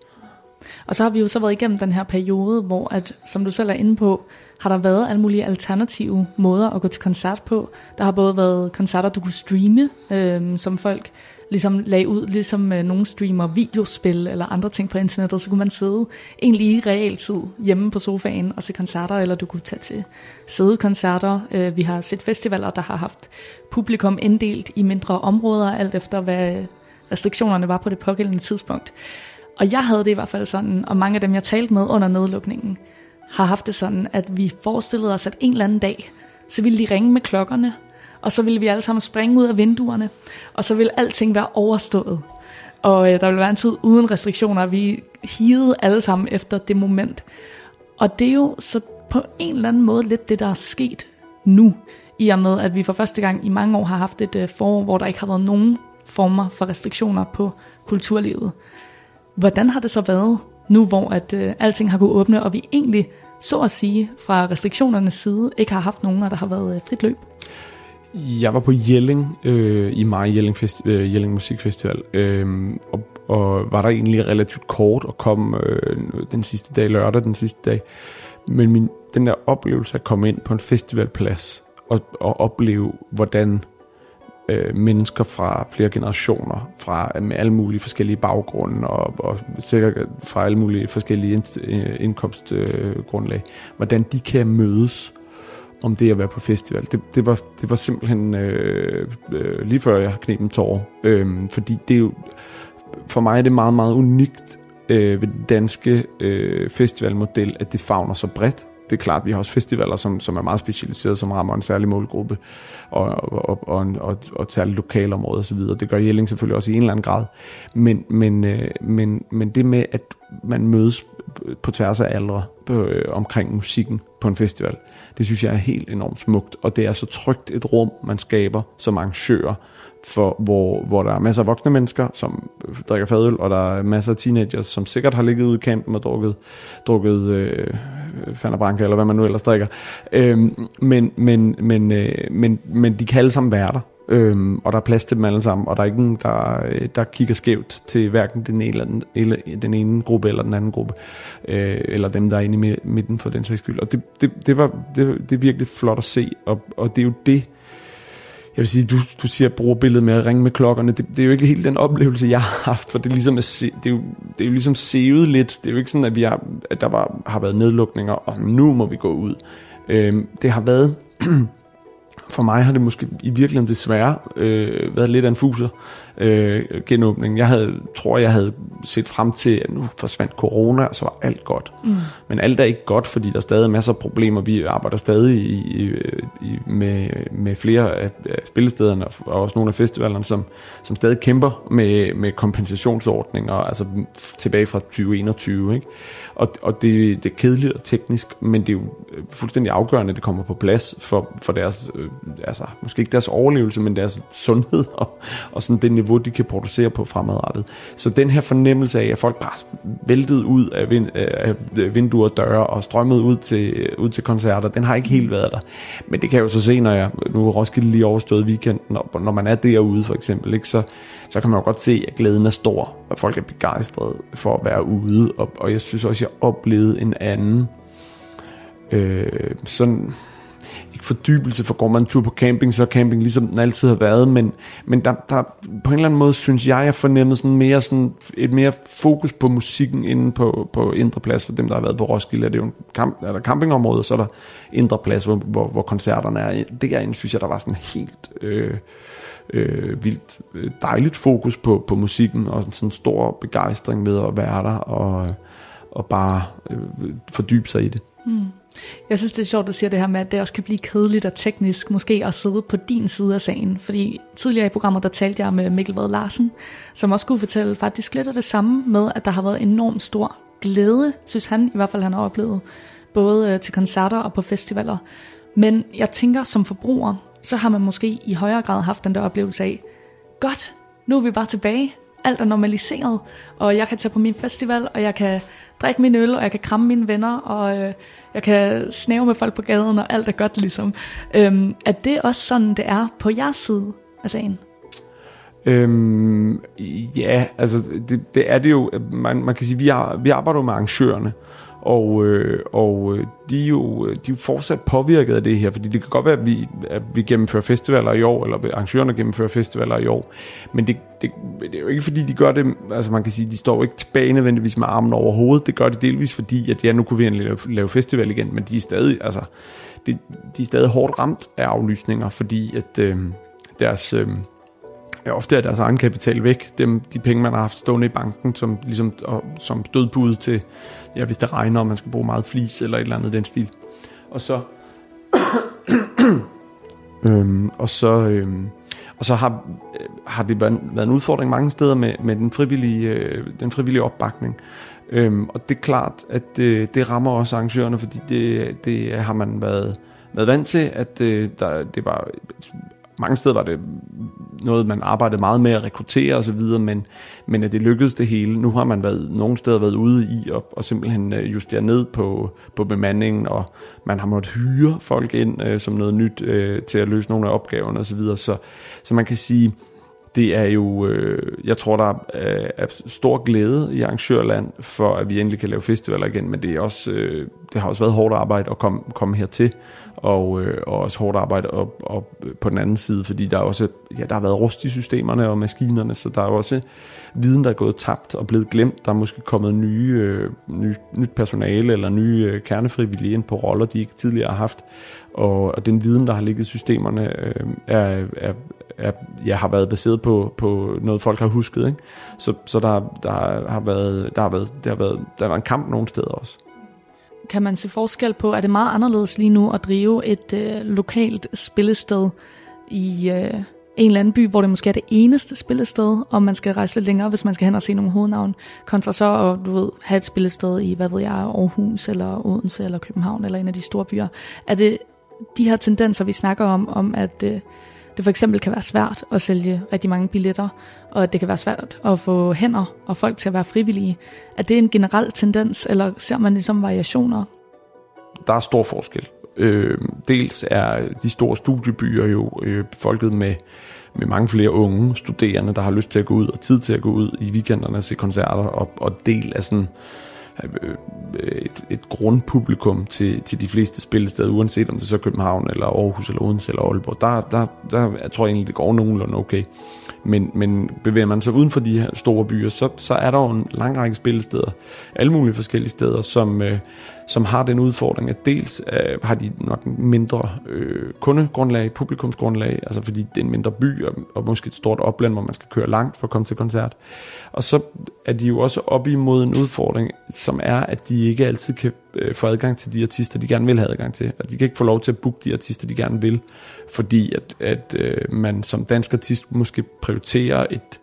Og så har vi jo så været igennem den her periode, hvor, at, som du selv er inde på, har der været alle mulige alternative måder at gå til koncert på. Der har både været koncerter, du kunne streame, øh, som folk ligesom lagde ud, ligesom øh, nogle streamer videospil eller andre ting på internettet, så kunne man sidde egentlig i realtid hjemme på sofaen og se koncerter, eller du kunne tage til sædekoncerter. Øh, vi har set festivaler, der har haft publikum inddelt i mindre områder, alt efter hvad restriktionerne var på det pågældende tidspunkt. Og jeg havde det i hvert fald sådan, og mange af dem, jeg talte med under nedlukningen, har haft det sådan, at vi forestillede os, at en eller anden dag, så ville de ringe med klokkerne, og så ville vi alle sammen springe ud af vinduerne, og så ville alting være overstået. Og øh, der ville være en tid uden restriktioner, vi higede alle sammen efter det moment. Og det er jo så på en eller anden måde lidt det, der er sket nu, i og med, at vi for første gang i mange år har haft et øh, forår, hvor der ikke har været nogen former for restriktioner på kulturlivet. Hvordan har det så været nu, hvor at øh, alting har kunnet åbne, og vi egentlig, så at sige, fra restriktionernes side, ikke har haft nogen, og der har været øh, frit løb? Jeg var på Jelling øh, i maj, Jelling, Festi- øh, Jelling Musikfestival, øh, og, og var der egentlig relativt kort og kom øh, den sidste dag, lørdag den sidste dag. Men min, den der oplevelse at komme ind på en festivalplads og, og opleve, hvordan øh, mennesker fra flere generationer, fra med alle mulige forskellige baggrunde og, og sikkert fra alle mulige forskellige øh, indkomstgrundlag, øh, hvordan de kan mødes om det at være på festival. Det, det, var, det var simpelthen øh, øh, lige før jeg knep en tår, øh, fordi det er jo, for mig er det meget, meget unikt øh, ved den danske øh, festivalmodel, at det favner så bredt det er klart, vi har også festivaler, som, som er meget specialiseret, som rammer en særlig målgruppe og, og, og, og, og, og et særligt lokalområde osv. Det gør Jelling selvfølgelig også i en eller anden grad. Men, men, øh, men, men det med, at man mødes på tværs af aldre øh, omkring musikken på en festival, det synes jeg er helt enormt smukt. Og det er så trygt et rum, man skaber som arrangør, for, hvor, hvor der er masser af voksne mennesker, som drikker fadøl, og der er masser af teenagers, som sikkert har ligget ude i kampen og drukket, drukket øh, Fanta Branca, eller hvad man nu ellers drikker. Øh, men, men, men, øh, men, men de kan alle sammen være der. Øhm, og der er plads til dem alle sammen, og der er ingen, der, øh, der kigger skævt til hverken den ene, eller den, eller den ene gruppe eller den anden gruppe, øh, eller dem, der er inde i midten for den sags skyld. Og det, det, det, var, det, det er virkelig flot at se, og, og det er jo det, jeg vil sige, du, du siger, bruger billedet med at ringe med klokkerne. Det, det er jo ikke helt den oplevelse, jeg har haft, for det er, ligesom at det er, jo, det er jo ligesom sevet lidt. Det er jo ikke sådan, at, vi har, at der var, har været nedlukninger, og nu må vi gå ud. Øhm, det har været for mig har det måske i virkeligheden desværre øh, været lidt af en fuser øh, genåbning. Jeg havde, tror, jeg havde set frem til, at nu forsvandt corona, og så var alt godt. Mm. Men alt er ikke godt, fordi der er stadig masser af problemer. Vi arbejder stadig i, i, i, med, med flere af, spillestederne, og også nogle af festivalerne, som, som stadig kæmper med, med kompensationsordninger, altså tilbage fra 2021. Ikke? Og, og det, det er kedeligt og teknisk, men det er jo øh, fuldstændig afgørende, at det kommer på plads for, for deres, øh, altså måske ikke deres overlevelse, men deres sundhed og, og sådan det niveau, de kan producere på fremadrettet. Så den her fornemmelse af, at folk bare væltede ud af, vind, øh, af vinduer og døre og strømmede ud til, øh, ud til koncerter, den har ikke helt været der. Men det kan jeg jo så se, når jeg nu er Roskilde lige overstået weekenden, når, når man er derude for eksempel, ikke, så, så kan man jo godt se, at glæden er stor, og folk er begejstrede for at være ude, og, og jeg synes også, jeg oplevede en anden øh, sådan ikke fordybelse, for går man en tur på camping, så er camping ligesom den altid har været, men, men der, der på en eller anden måde, synes jeg, jeg fornemmede sådan mere sådan et mere fokus på musikken inde på, på Indre Plads, for dem, der har været på Roskilde, er det jo en camp, er der campingområde, så er der Indre Plads, hvor, hvor, hvor koncerterne er. Derinde synes jeg, der var sådan helt... Øh, øh, vildt øh, dejligt fokus på, på musikken, og sådan en stor begejstring ved at være der, og, og bare øh, fordybe sig i det. Mm. Jeg synes, det er sjovt, at du siger det her med, at det også kan blive kedeligt og teknisk, måske at sidde på din side af sagen. Fordi tidligere i programmet, der talte jeg med Mikkel Vad Larsen, som også kunne fortælle faktisk lidt af det samme med, at der har været enormt stor glæde, synes han i hvert fald, han har oplevet, både øh, til koncerter og på festivaler. Men jeg tænker, som forbruger, så har man måske i højere grad haft den der oplevelse af, godt, nu er vi bare tilbage, alt er normaliseret, og jeg kan tage på min festival, og jeg kan drikke min øl, og jeg kan kramme mine venner, og øh, jeg kan snæve med folk på gaden, og alt er godt ligesom. Øhm, er det også sådan, det er på jeres side af sagen? Øhm, ja, altså det, det er det jo, man, man kan sige, vi, har, vi arbejder jo med arrangørerne, og, øh, og øh, de, er jo, de er jo fortsat påvirket af det her, fordi det kan godt være, at vi, at vi gennemfører festivaler i år, eller arrangørerne gennemfører festivaler i år, men det, det, det er jo ikke fordi, de gør det, altså man kan sige, de står ikke tilbage nødvendigvis med armen over hovedet, det gør de delvis fordi, at ja, nu kunne vi endelig lave, lave festival igen, men de er stadig, altså, de, de er stadig hårdt ramt af aflysninger, fordi at øh, deres... Øh, ja, ofte er deres egen kapital væk. Dem, de penge, man har haft stående i banken, som, ligesom, og, som stødbud til, ja, hvis det regner, og man skal bruge meget flis eller et eller andet den stil. Og så... øhm, og så... Øhm, og så har, øh, har det været, været en udfordring mange steder med, med den, frivillige, øh, den frivillige opbakning. Øhm, og det er klart, at det, det rammer også arrangørerne, fordi det, det har man været været vant til, at øh, der, det var mange steder var det noget, man arbejdede meget med at rekruttere osv., men, men at det lykkedes det hele. Nu har man været, nogle steder været ude i og, og simpelthen øh, justere ned på, på bemandingen, og man har måttet hyre folk ind øh, som noget nyt øh, til at løse nogle af opgaverne osv., så, så, så man kan sige, det er jo, øh, jeg tror, der er, øh, er stor glæde i arrangørland for, at vi endelig kan lave festivaler igen, men det, er også, øh, det har også været hårdt arbejde at komme, komme hertil og, øh, og også hårdt arbejde op, op øh, på den anden side, fordi der er også, ja, der har været rust i systemerne og maskinerne, så der er også viden, der er gået tabt og blevet glemt. Der er måske kommet nye, øh, ny, nyt personale eller nye øh, kernefrivillige ind på roller, de ikke tidligere har haft, og, og den viden, der har ligget i systemerne, øh, er, er, er, ja, har været baseret på, på noget, folk har husket. Ikke? Så, så der, der, har været, der, har været, der, har været, der har været en kamp nogle steder også kan man se forskel på, er det meget anderledes lige nu at drive et øh, lokalt spillested i øh, en eller anden by, hvor det måske er det eneste spillested, og man skal rejse lidt længere, hvis man skal hen og se nogle hovednavn, kontra så at du ved, have et spillested i, hvad ved jeg, Aarhus, eller Odense, eller København, eller en af de store byer. Er det de her tendenser, vi snakker om, om at øh, det for eksempel kan være svært at sælge rigtig mange billetter, og at det kan være svært at få hænder og folk til at være frivillige. Er det en generel tendens, eller ser man ligesom variationer? Der er stor forskel. Øh, dels er de store studiebyer jo øh, befolket med, med mange flere unge studerende, der har lyst til at gå ud og tid til at gå ud i weekenderne og se koncerter, og, og del af sådan Øh, et, et grundpublikum til, til de fleste spillesteder, uanset om det er så København, eller Aarhus, eller Odense, eller Aalborg. Der, der, der jeg tror jeg egentlig, det går nogenlunde okay. Men, men bevæger man sig uden for de her store byer, så, så er der jo en lang række spillesteder, alle mulige forskellige steder, som, øh, som har den udfordring, at dels øh, har de nok mindre øh, kundegrundlag, publikumsgrundlag, altså fordi det er en mindre by, og, og måske et stort opland, hvor man skal køre langt for at komme til koncert. Og så er de jo også op imod en udfordring, som er, at de ikke altid kan øh, få adgang til de artister, de gerne vil have adgang til. Og de kan ikke få lov til at booke de artister, de gerne vil, fordi at, at øh, man som dansk artist måske prioriterer et,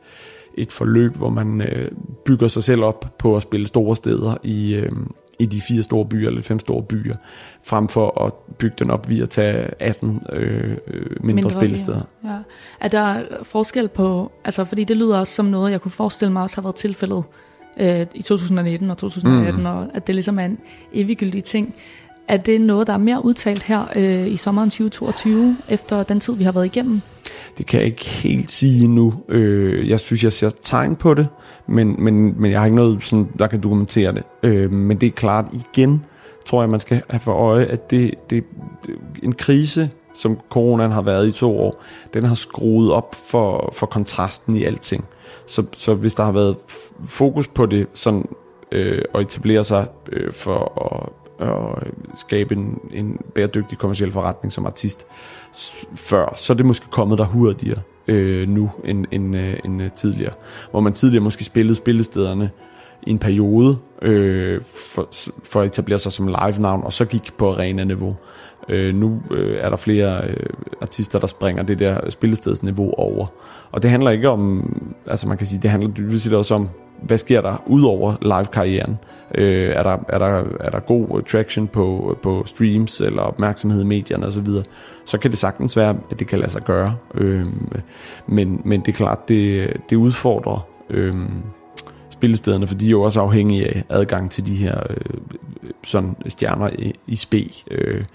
et forløb, hvor man øh, bygger sig selv op på at spille store steder i, øh, i de fire store byer, eller fem store byer, frem for at bygge den op via at tage 18 øh, mindre, mindre spillesteder. Ja. Er der forskel på, altså fordi det lyder også som noget, jeg kunne forestille mig også har været tilfældet øh, i 2019 og 2018, mm. og at det ligesom er en eviggyldig ting. Er det noget, der er mere udtalt her øh, i sommeren 2022, efter den tid, vi har været igennem? Det kan jeg ikke helt sige nu. Øh, jeg synes, jeg ser tegn på det, men, men, men jeg har ikke noget, sådan, der kan dokumentere det. Øh, men det er klart igen, tror jeg, man skal have for øje, at det, det, det en krise, som coronaen har været i to år, den har skruet op for, for kontrasten i alting. Så, så hvis der har været fokus på det sådan, øh, at etablere sig øh, for at at skabe en, en bæredygtig kommersiel forretning som artist før, så er det måske kommet der hurtigere øh, nu end, end, øh, end øh, tidligere. Hvor man tidligere måske spillede spillestederne i en periode øh, for, for at etablere sig som live-navn, og så gik på arena-niveau. Øh, nu øh, er der flere øh, artister, der springer det der spillestedsniveau over. Og det handler ikke om, altså man kan sige, det handler dybest set også om, hvad sker der ud over live-karrieren? Øh, er, der, er, der, er der god traction på, på streams eller opmærksomhed i medierne osv., så, så kan det sagtens være, at det kan lade sig gøre. Øh, men, men det er klart, det, det udfordrer øh, spillestederne, for de er jo også afhængige af adgang til de her øh, sådan stjerner i, i spe, øh,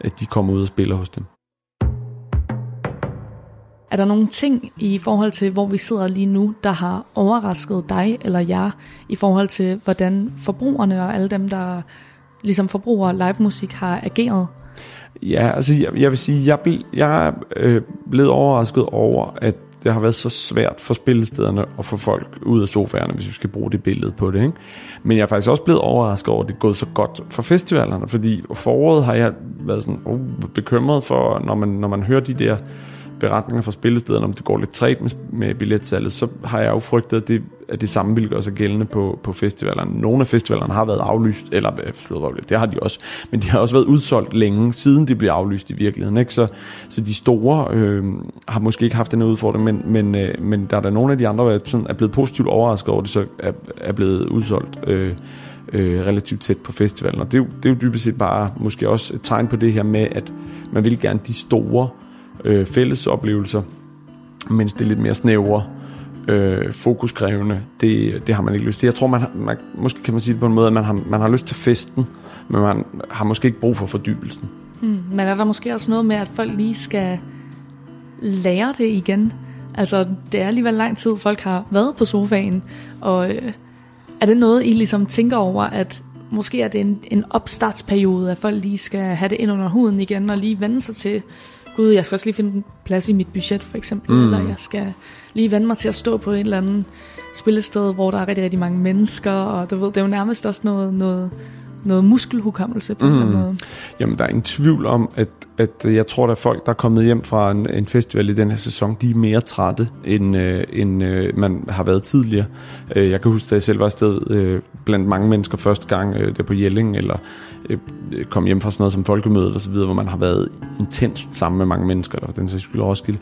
at de kommer ud og spiller hos dem. Er der nogle ting i forhold til, hvor vi sidder lige nu, der har overrasket dig eller jer, i forhold til, hvordan forbrugerne og alle dem, der ligesom forbruger live musik, har ageret? Ja, altså jeg, jeg vil sige, jeg, ble, jeg er øh, blevet overrasket over, at det har været så svært for spillestederne at få folk ud af sofaerne, hvis vi skal bruge det billede på det. Ikke? Men jeg er faktisk også blevet overrasket over, at det er gået så godt for festivalerne, fordi foråret har jeg været sådan uh, bekymret for, når man, når man hører de der beretninger fra spillestederne, om det går lidt træt med, med billetsalget, så har jeg jo frygtet, at det, at det samme vil gøre sig gældende på, på festivalerne. Nogle af festivalerne har været aflyst, eller øh, det har de også, men de har også været udsolgt længe, siden de blev aflyst i virkeligheden. Ikke? Så, så de store øh, har måske ikke haft den udfordring, men, men, øh, men der er der nogle af de andre, der sådan er blevet positivt overrasket over, at det så er, er blevet udsolgt. Øh, øh, relativt tæt på festivalen. Og det er, jo, det er jo dybest set bare måske også et tegn på det her med, at man vil gerne de store øh, fællesoplevelser, mens det er lidt mere snævre, øh, fokuskrævende, det, det har man ikke lyst til. Jeg tror, man, har, man måske kan man sige det på en måde, at man har, man har lyst til festen, men man har måske ikke brug for fordybelsen. Mm, men er der måske også noget med, at folk lige skal lære det igen? Altså, det er alligevel lang tid, folk har været på sofaen, og øh, er det noget, I ligesom tænker over, at måske er det en, en opstartsperiode, at folk lige skal have det ind under huden igen, og lige vende sig til, gud, jeg skal også lige finde en plads i mit budget, for eksempel, mm. eller jeg skal lige vende mig til at stå på en eller anden spillested, hvor der er rigtig, rigtig mange mennesker, og du ved, det er jo nærmest også noget, noget, noget muskelhukommelse på mm. en måde. Jamen, der er ingen tvivl om, at, at jeg tror, at folk, der er kommet hjem fra en, en festival i den her sæson, de er mere trætte, end, øh, end øh, man har været tidligere. Øh, jeg kan huske, da jeg selv var afsted øh, blandt mange mennesker første gang, øh, der på Jelling, eller Øh, øh, kom hjem fra sådan noget som folkemødet og så videre, hvor man har været intenst sammen med mange mennesker, der for den sags skyld Roskilde.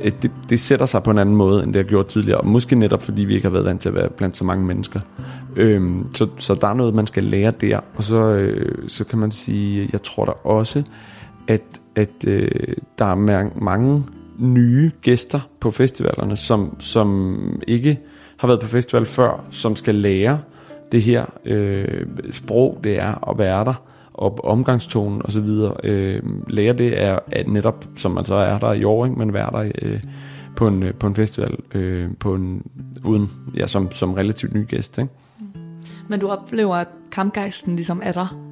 Øh, det, det sætter sig på en anden måde, end det har gjort tidligere, og måske netop fordi vi ikke har været vant til at være blandt så mange mennesker. Øh, så, så der er noget, man skal lære der, og så, øh, så kan man sige, jeg tror der også, at, at øh, der er mange nye gæster på festivalerne, som, som ikke har været på festival før, som skal lære det her øh, sprog, det er at være der, og omgangstonen osv. Øh, lære det er at netop, som man så er der i år, ikke? men være der øh, på, en, øh, på en festival, øh, på en, uden, ja, som, som relativt ny gæst. Ikke? Men du oplever, at kampgejsten ligesom er der?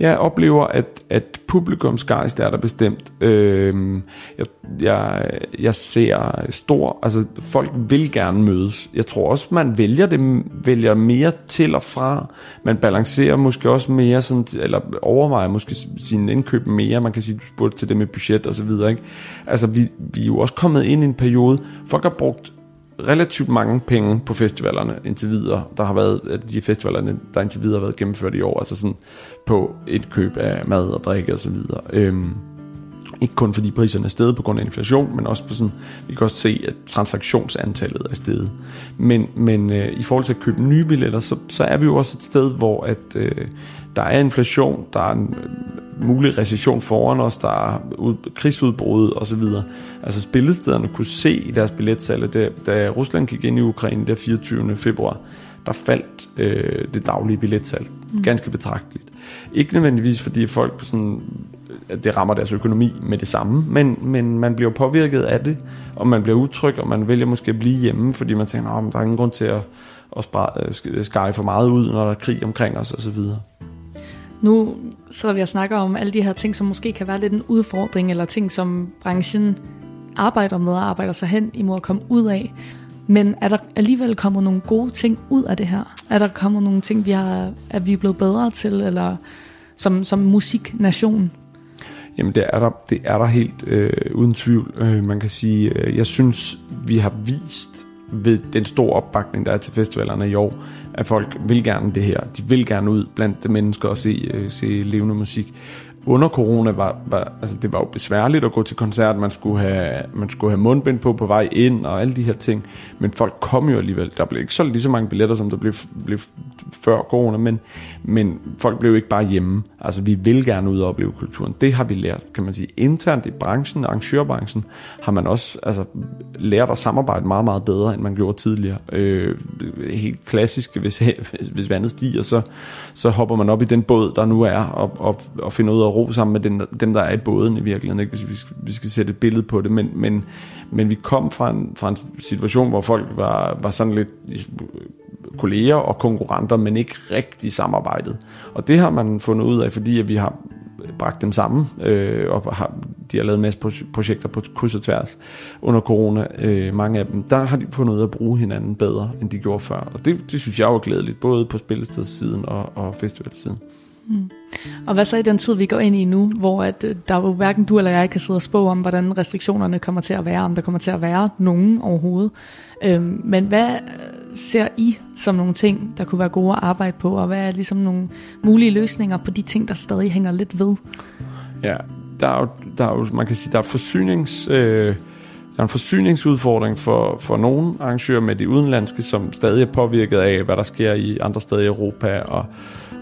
Jeg oplever, at, at publikumsgejst er der bestemt. Øh, jeg, jeg, jeg ser stor... Altså, folk vil gerne mødes. Jeg tror også, man vælger det vælger mere til og fra. Man balancerer måske også mere, sådan, eller overvejer måske sine indkøb mere. Man kan sige, både til det med budget og så videre. Ikke? Altså, vi, vi er jo også kommet ind i en periode. Folk har brugt relativt mange penge på festivalerne indtil videre. Der har været de festivalerne, der indtil videre har været gennemført i år, altså sådan på et køb af mad og drikke og så videre. Øhm, ikke kun fordi priserne er steget på grund af inflation, men også på sådan, vi kan også se, at transaktionsantallet er steget. Men, men øh, i forhold til at købe nye billetter, så, så er vi jo også et sted, hvor at, øh, der er inflation, der er en øh, mulig recession foran os, der er ud, krigsudbrud osv. Altså spillestederne kunne se i deres billetsalg, da, da Rusland gik ind i Ukraine der 24. februar, der faldt øh, det daglige billetsalg mm. ganske betragteligt. Ikke nødvendigvis fordi folk sådan, at det rammer deres økonomi med det samme, men, men man bliver påvirket af det, og man bliver utryg, og man vælger måske at blive hjemme, fordi man tænker, at der er ingen grund til at, at øh, skære for meget ud, når der er krig omkring os osv. Nu sidder vi og snakker om alle de her ting, som måske kan være lidt en udfordring, eller ting, som branchen arbejder med og arbejder sig hen imod at komme ud af. Men er der alligevel kommet nogle gode ting ud af det her? Er der kommet nogle ting, vi har, er vi blevet bedre til, eller som, som musiknation? Jamen det er der, det er der helt øh, uden tvivl. Øh, man kan sige, øh, jeg synes, vi har vist ved den store opbakning, der er til festivalerne i år, at folk vil gerne det her. De vil gerne ud blandt de mennesker og se, øh, se levende musik under corona var, var, altså det var jo besværligt at gå til koncert, man skulle, have, man skulle have mundbind på på vej ind og alle de her ting, men folk kom jo alligevel. Der blev ikke solgt lige så mange billetter, som der blev, blev før corona, men, men folk blev ikke bare hjemme. Altså vi vil gerne ud og opleve kulturen. Det har vi lært, kan man sige. Internt i branchen, arrangørbranchen, har man også altså, lært at samarbejde meget, meget bedre, end man gjorde tidligere. Øh, helt klassisk, hvis, hvis vandet stiger, så, så hopper man op i den båd, der nu er, og, og, og finder ud af ro sammen med den, dem, der er i båden i virkeligheden, ikke? hvis vi skal, vi skal sætte et billede på det, men, men, men vi kom fra en, fra en situation, hvor folk var, var sådan lidt kolleger og konkurrenter, men ikke rigtig samarbejdet. Og det har man fundet ud af, fordi at vi har bragt dem sammen, øh, og har, de har lavet en masse projekter på kryds og tværs under corona, øh, mange af dem, der har de fundet ud af at bruge hinanden bedre, end de gjorde før. Og det, det synes jeg var glædeligt, både på spillestedssiden og, og festivalsiden. Mm. Og hvad så i den tid, vi går ind i nu, hvor at, øh, der jo hverken du eller jeg kan sidde og spå om, hvordan restriktionerne kommer til at være, om der kommer til at være nogen overhovedet. Øhm, men hvad øh, ser I som nogle ting, der kunne være gode at arbejde på, og hvad er ligesom nogle mulige løsninger på de ting, der stadig hænger lidt ved? Ja, der er jo, der er jo man kan sige, der er forsynings... Øh, der er en forsyningsudfordring for, for nogle arrangører med de udenlandske, som stadig er påvirket af, hvad der sker i andre steder i Europa, og,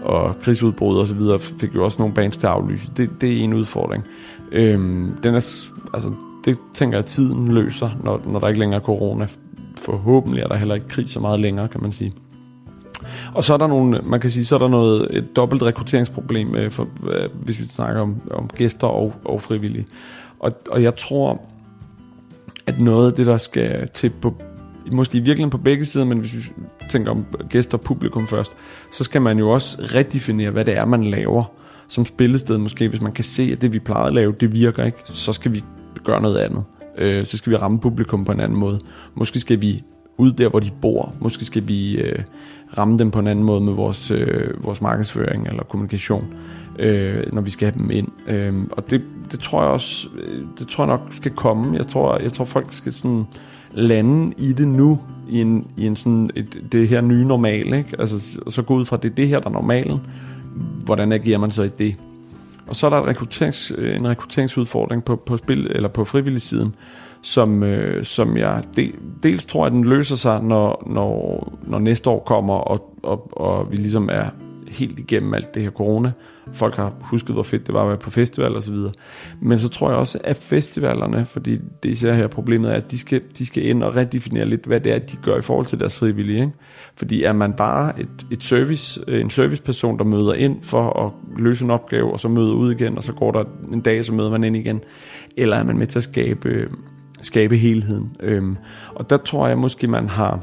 og krigsudbrud og så videre, fik jo også nogle bands til at aflyse. Det, det er en udfordring. Øhm, den er, altså, det tænker jeg, at tiden løser, når, når der ikke længere er corona. Forhåbentlig er der heller ikke krig så meget længere, kan man sige. Og så er der nogle, man kan sige, så er der noget, et dobbelt rekrutteringsproblem, øh, for, øh, hvis vi snakker om, om gæster og, og frivillige. Og, og jeg tror, at noget af det, der skal til på, måske i virkeligheden på begge sider, men hvis vi tænker om gæster og publikum først, så skal man jo også redefinere, hvad det er, man laver som spillested måske. Hvis man kan se, at det, vi plejer at lave, det virker ikke, så skal vi gøre noget andet. Øh, så skal vi ramme publikum på en anden måde. Måske skal vi ud der, hvor de bor. Måske skal vi øh, ramme dem på en anden måde med vores, øh, vores markedsføring eller kommunikation, øh, når vi skal have dem ind. Øh, og det, det tror jeg også, øh, det tror jeg nok skal komme. Jeg tror, jeg tror folk skal sådan lande i det nu, i en, i en sådan, et, det her nye normal, ikke? Altså, så gå ud fra, det er det her, der er normalen. Hvordan agerer man så i det? Og så er der et rekrutterings, en rekrutteringsudfordring på, på spil eller på frivillig siden, som, øh, som jeg de, dels tror, at den løser sig, når, når, når næste år kommer, og, og, og vi ligesom er helt igennem alt det her corona. Folk har husket, hvor fedt det var at være på festival og så videre. Men så tror jeg også, at festivalerne, fordi det især her problemet er, at de skal, de skal ind og redefinere lidt, hvad det er, de gør i forhold til deres frivillige. Ikke? Fordi er man bare et, et service, øh, en serviceperson, der møder ind for at løse en opgave, og så møder ud igen, og så går der en dag, så møder man ind igen, eller er man med til at skabe, skabe helheden. Øhm, og der tror jeg måske, man har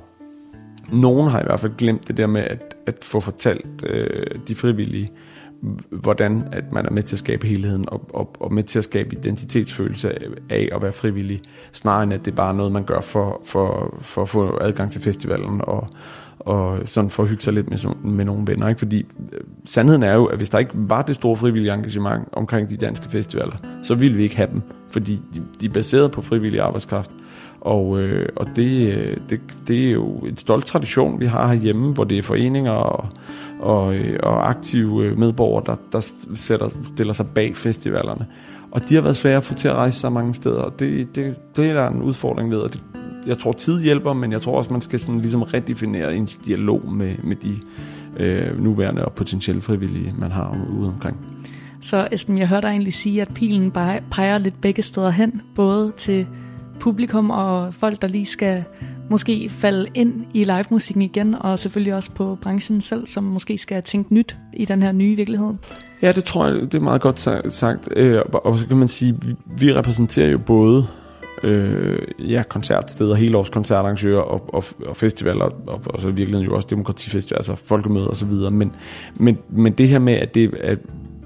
nogen har i hvert fald glemt det der med at, at få fortalt øh, de frivillige, hvordan at man er med til at skabe helheden og, og, og med til at skabe identitetsfølelse af at være frivillig, snarere end at det er bare noget, man gør for, for, for at få adgang til festivalen og, og sådan for at hygge sig lidt med, med nogle venner. Ikke? Fordi øh, sandheden er jo, at hvis der ikke var det store frivillige engagement omkring de danske festivaler, så ville vi ikke have dem, fordi de, de er baseret på frivillig arbejdskraft. Og, øh, og det, øh, det, det er jo en stolt tradition, vi har herhjemme, hvor det er foreninger og, og, øh, og aktive øh, medborgere, der, der sætter, stiller sig bag festivalerne. Og de har været svære at få til at rejse så mange steder, og det, det, det er der en udfordring ved, og det, jeg tror tid hjælper, men jeg tror også, man skal sådan ligesom redefinere en dialog med, med de øh, nuværende og potentielle frivillige, man har ude omkring. Så Esben, jeg hørte dig egentlig sige, at pilen peger lidt begge steder hen, både til publikum og folk, der lige skal måske falde ind i live-musikken igen, og selvfølgelig også på branchen selv, som måske skal tænke nyt i den her nye virkelighed. Ja, det tror jeg, det er meget godt sagt. Øh, og så kan man sige, vi, repræsenterer jo både øh, ja, koncertsteder, hele års koncertarrangører og, og, og festivaler, og, og så i virkeligheden jo også demokratifestivaler, altså folkemøder og så videre. Men, men, men det her med, at, det, at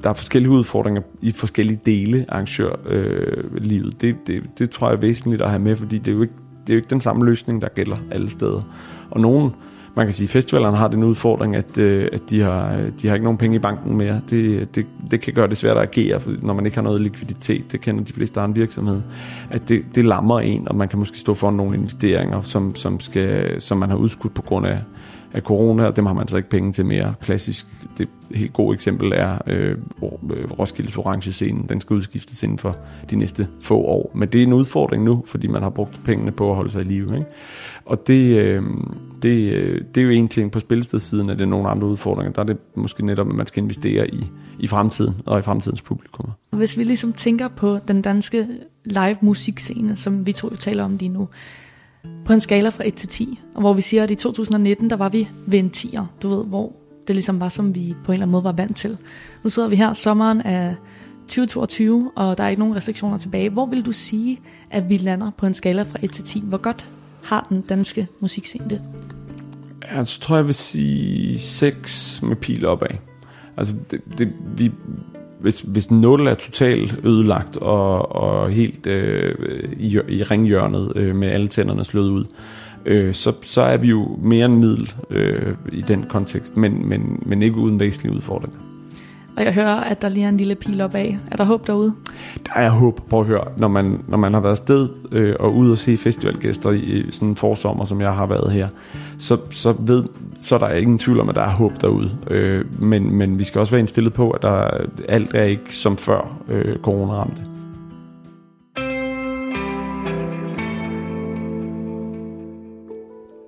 der er forskellige udfordringer i forskellige dele af arrangørlivet. Øh, det, det, det tror jeg er væsentligt at have med, fordi det er jo ikke, det er jo ikke den samme løsning, der gælder alle steder. Og nogen, man kan sige, at festivalerne har den udfordring, at, øh, at de, har, øh, de har ikke nogen penge i banken mere. Det, det, det kan gøre det svært at agere, når man ikke har noget likviditet. Det kender de fleste, der har en virksomhed. At det, det lammer en, og man kan måske stå for nogle investeringer, som, som, skal, som man har udskudt på grund af, af corona, og dem har man så ikke penge til mere. Klassisk, det helt gode eksempel er øh, øh, Roskildes orange scene. Den skal udskiftes inden for de næste få år. Men det er en udfordring nu, fordi man har brugt pengene på at holde sig i live. Ikke? Og det, øh, det, øh, det er jo en ting på spillestedssiden, at det er nogle andre udfordringer. Der er det måske netop, at man skal investere i, i fremtiden og i fremtidens publikum. Hvis vi ligesom tænker på den danske live musikscene, som vi to jo taler om lige nu, på en skala fra 1 til 10, og hvor vi siger, at i 2019, der var vi ved en 10'er, du ved, hvor det ligesom var, som vi på en eller anden måde var vant til. Nu sidder vi her sommeren af 2022, og der er ikke nogen restriktioner tilbage. Hvor vil du sige, at vi lander på en skala fra 1 til 10? Hvor godt har den danske musikscene det? Jeg tror, jeg vil sige 6 med pil opad. Altså, det, det, vi, hvis, hvis nul er totalt ødelagt og, og helt øh, i, i ringhjørnet øh, med alle tænderne slået ud, øh, så, så er vi jo mere end middel øh, i den kontekst, men, men, men ikke uden væsentlige udfordringer. Og jeg hører, at der lige er en lille pil op af. Er der håb derude? Der er håb. Prøv at høre. Når man, når man har været sted øh, og ud og se festivalgæster i sådan en forsommer, som jeg har været her, så, så, ved, så er der ingen tvivl om, at der er håb derude. Øh, men, men vi skal også være indstillet på, at der, alt er ikke som før øh, corona ramte.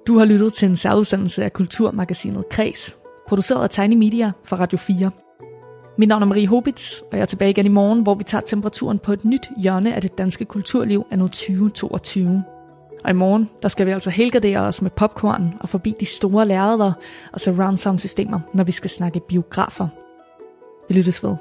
Du har lyttet til en særudsendelse af Kulturmagasinet Kres, produceret af Tiny Media for Radio 4. Mit navn er Marie Hobitz, og jeg er tilbage igen i morgen, hvor vi tager temperaturen på et nyt hjørne af det danske kulturliv af nu 2022. Og i morgen, der skal vi altså helgardere os med popcorn og forbi de store lærreder og surround sound systemer, når vi skal snakke biografer. Vi lyttes ved.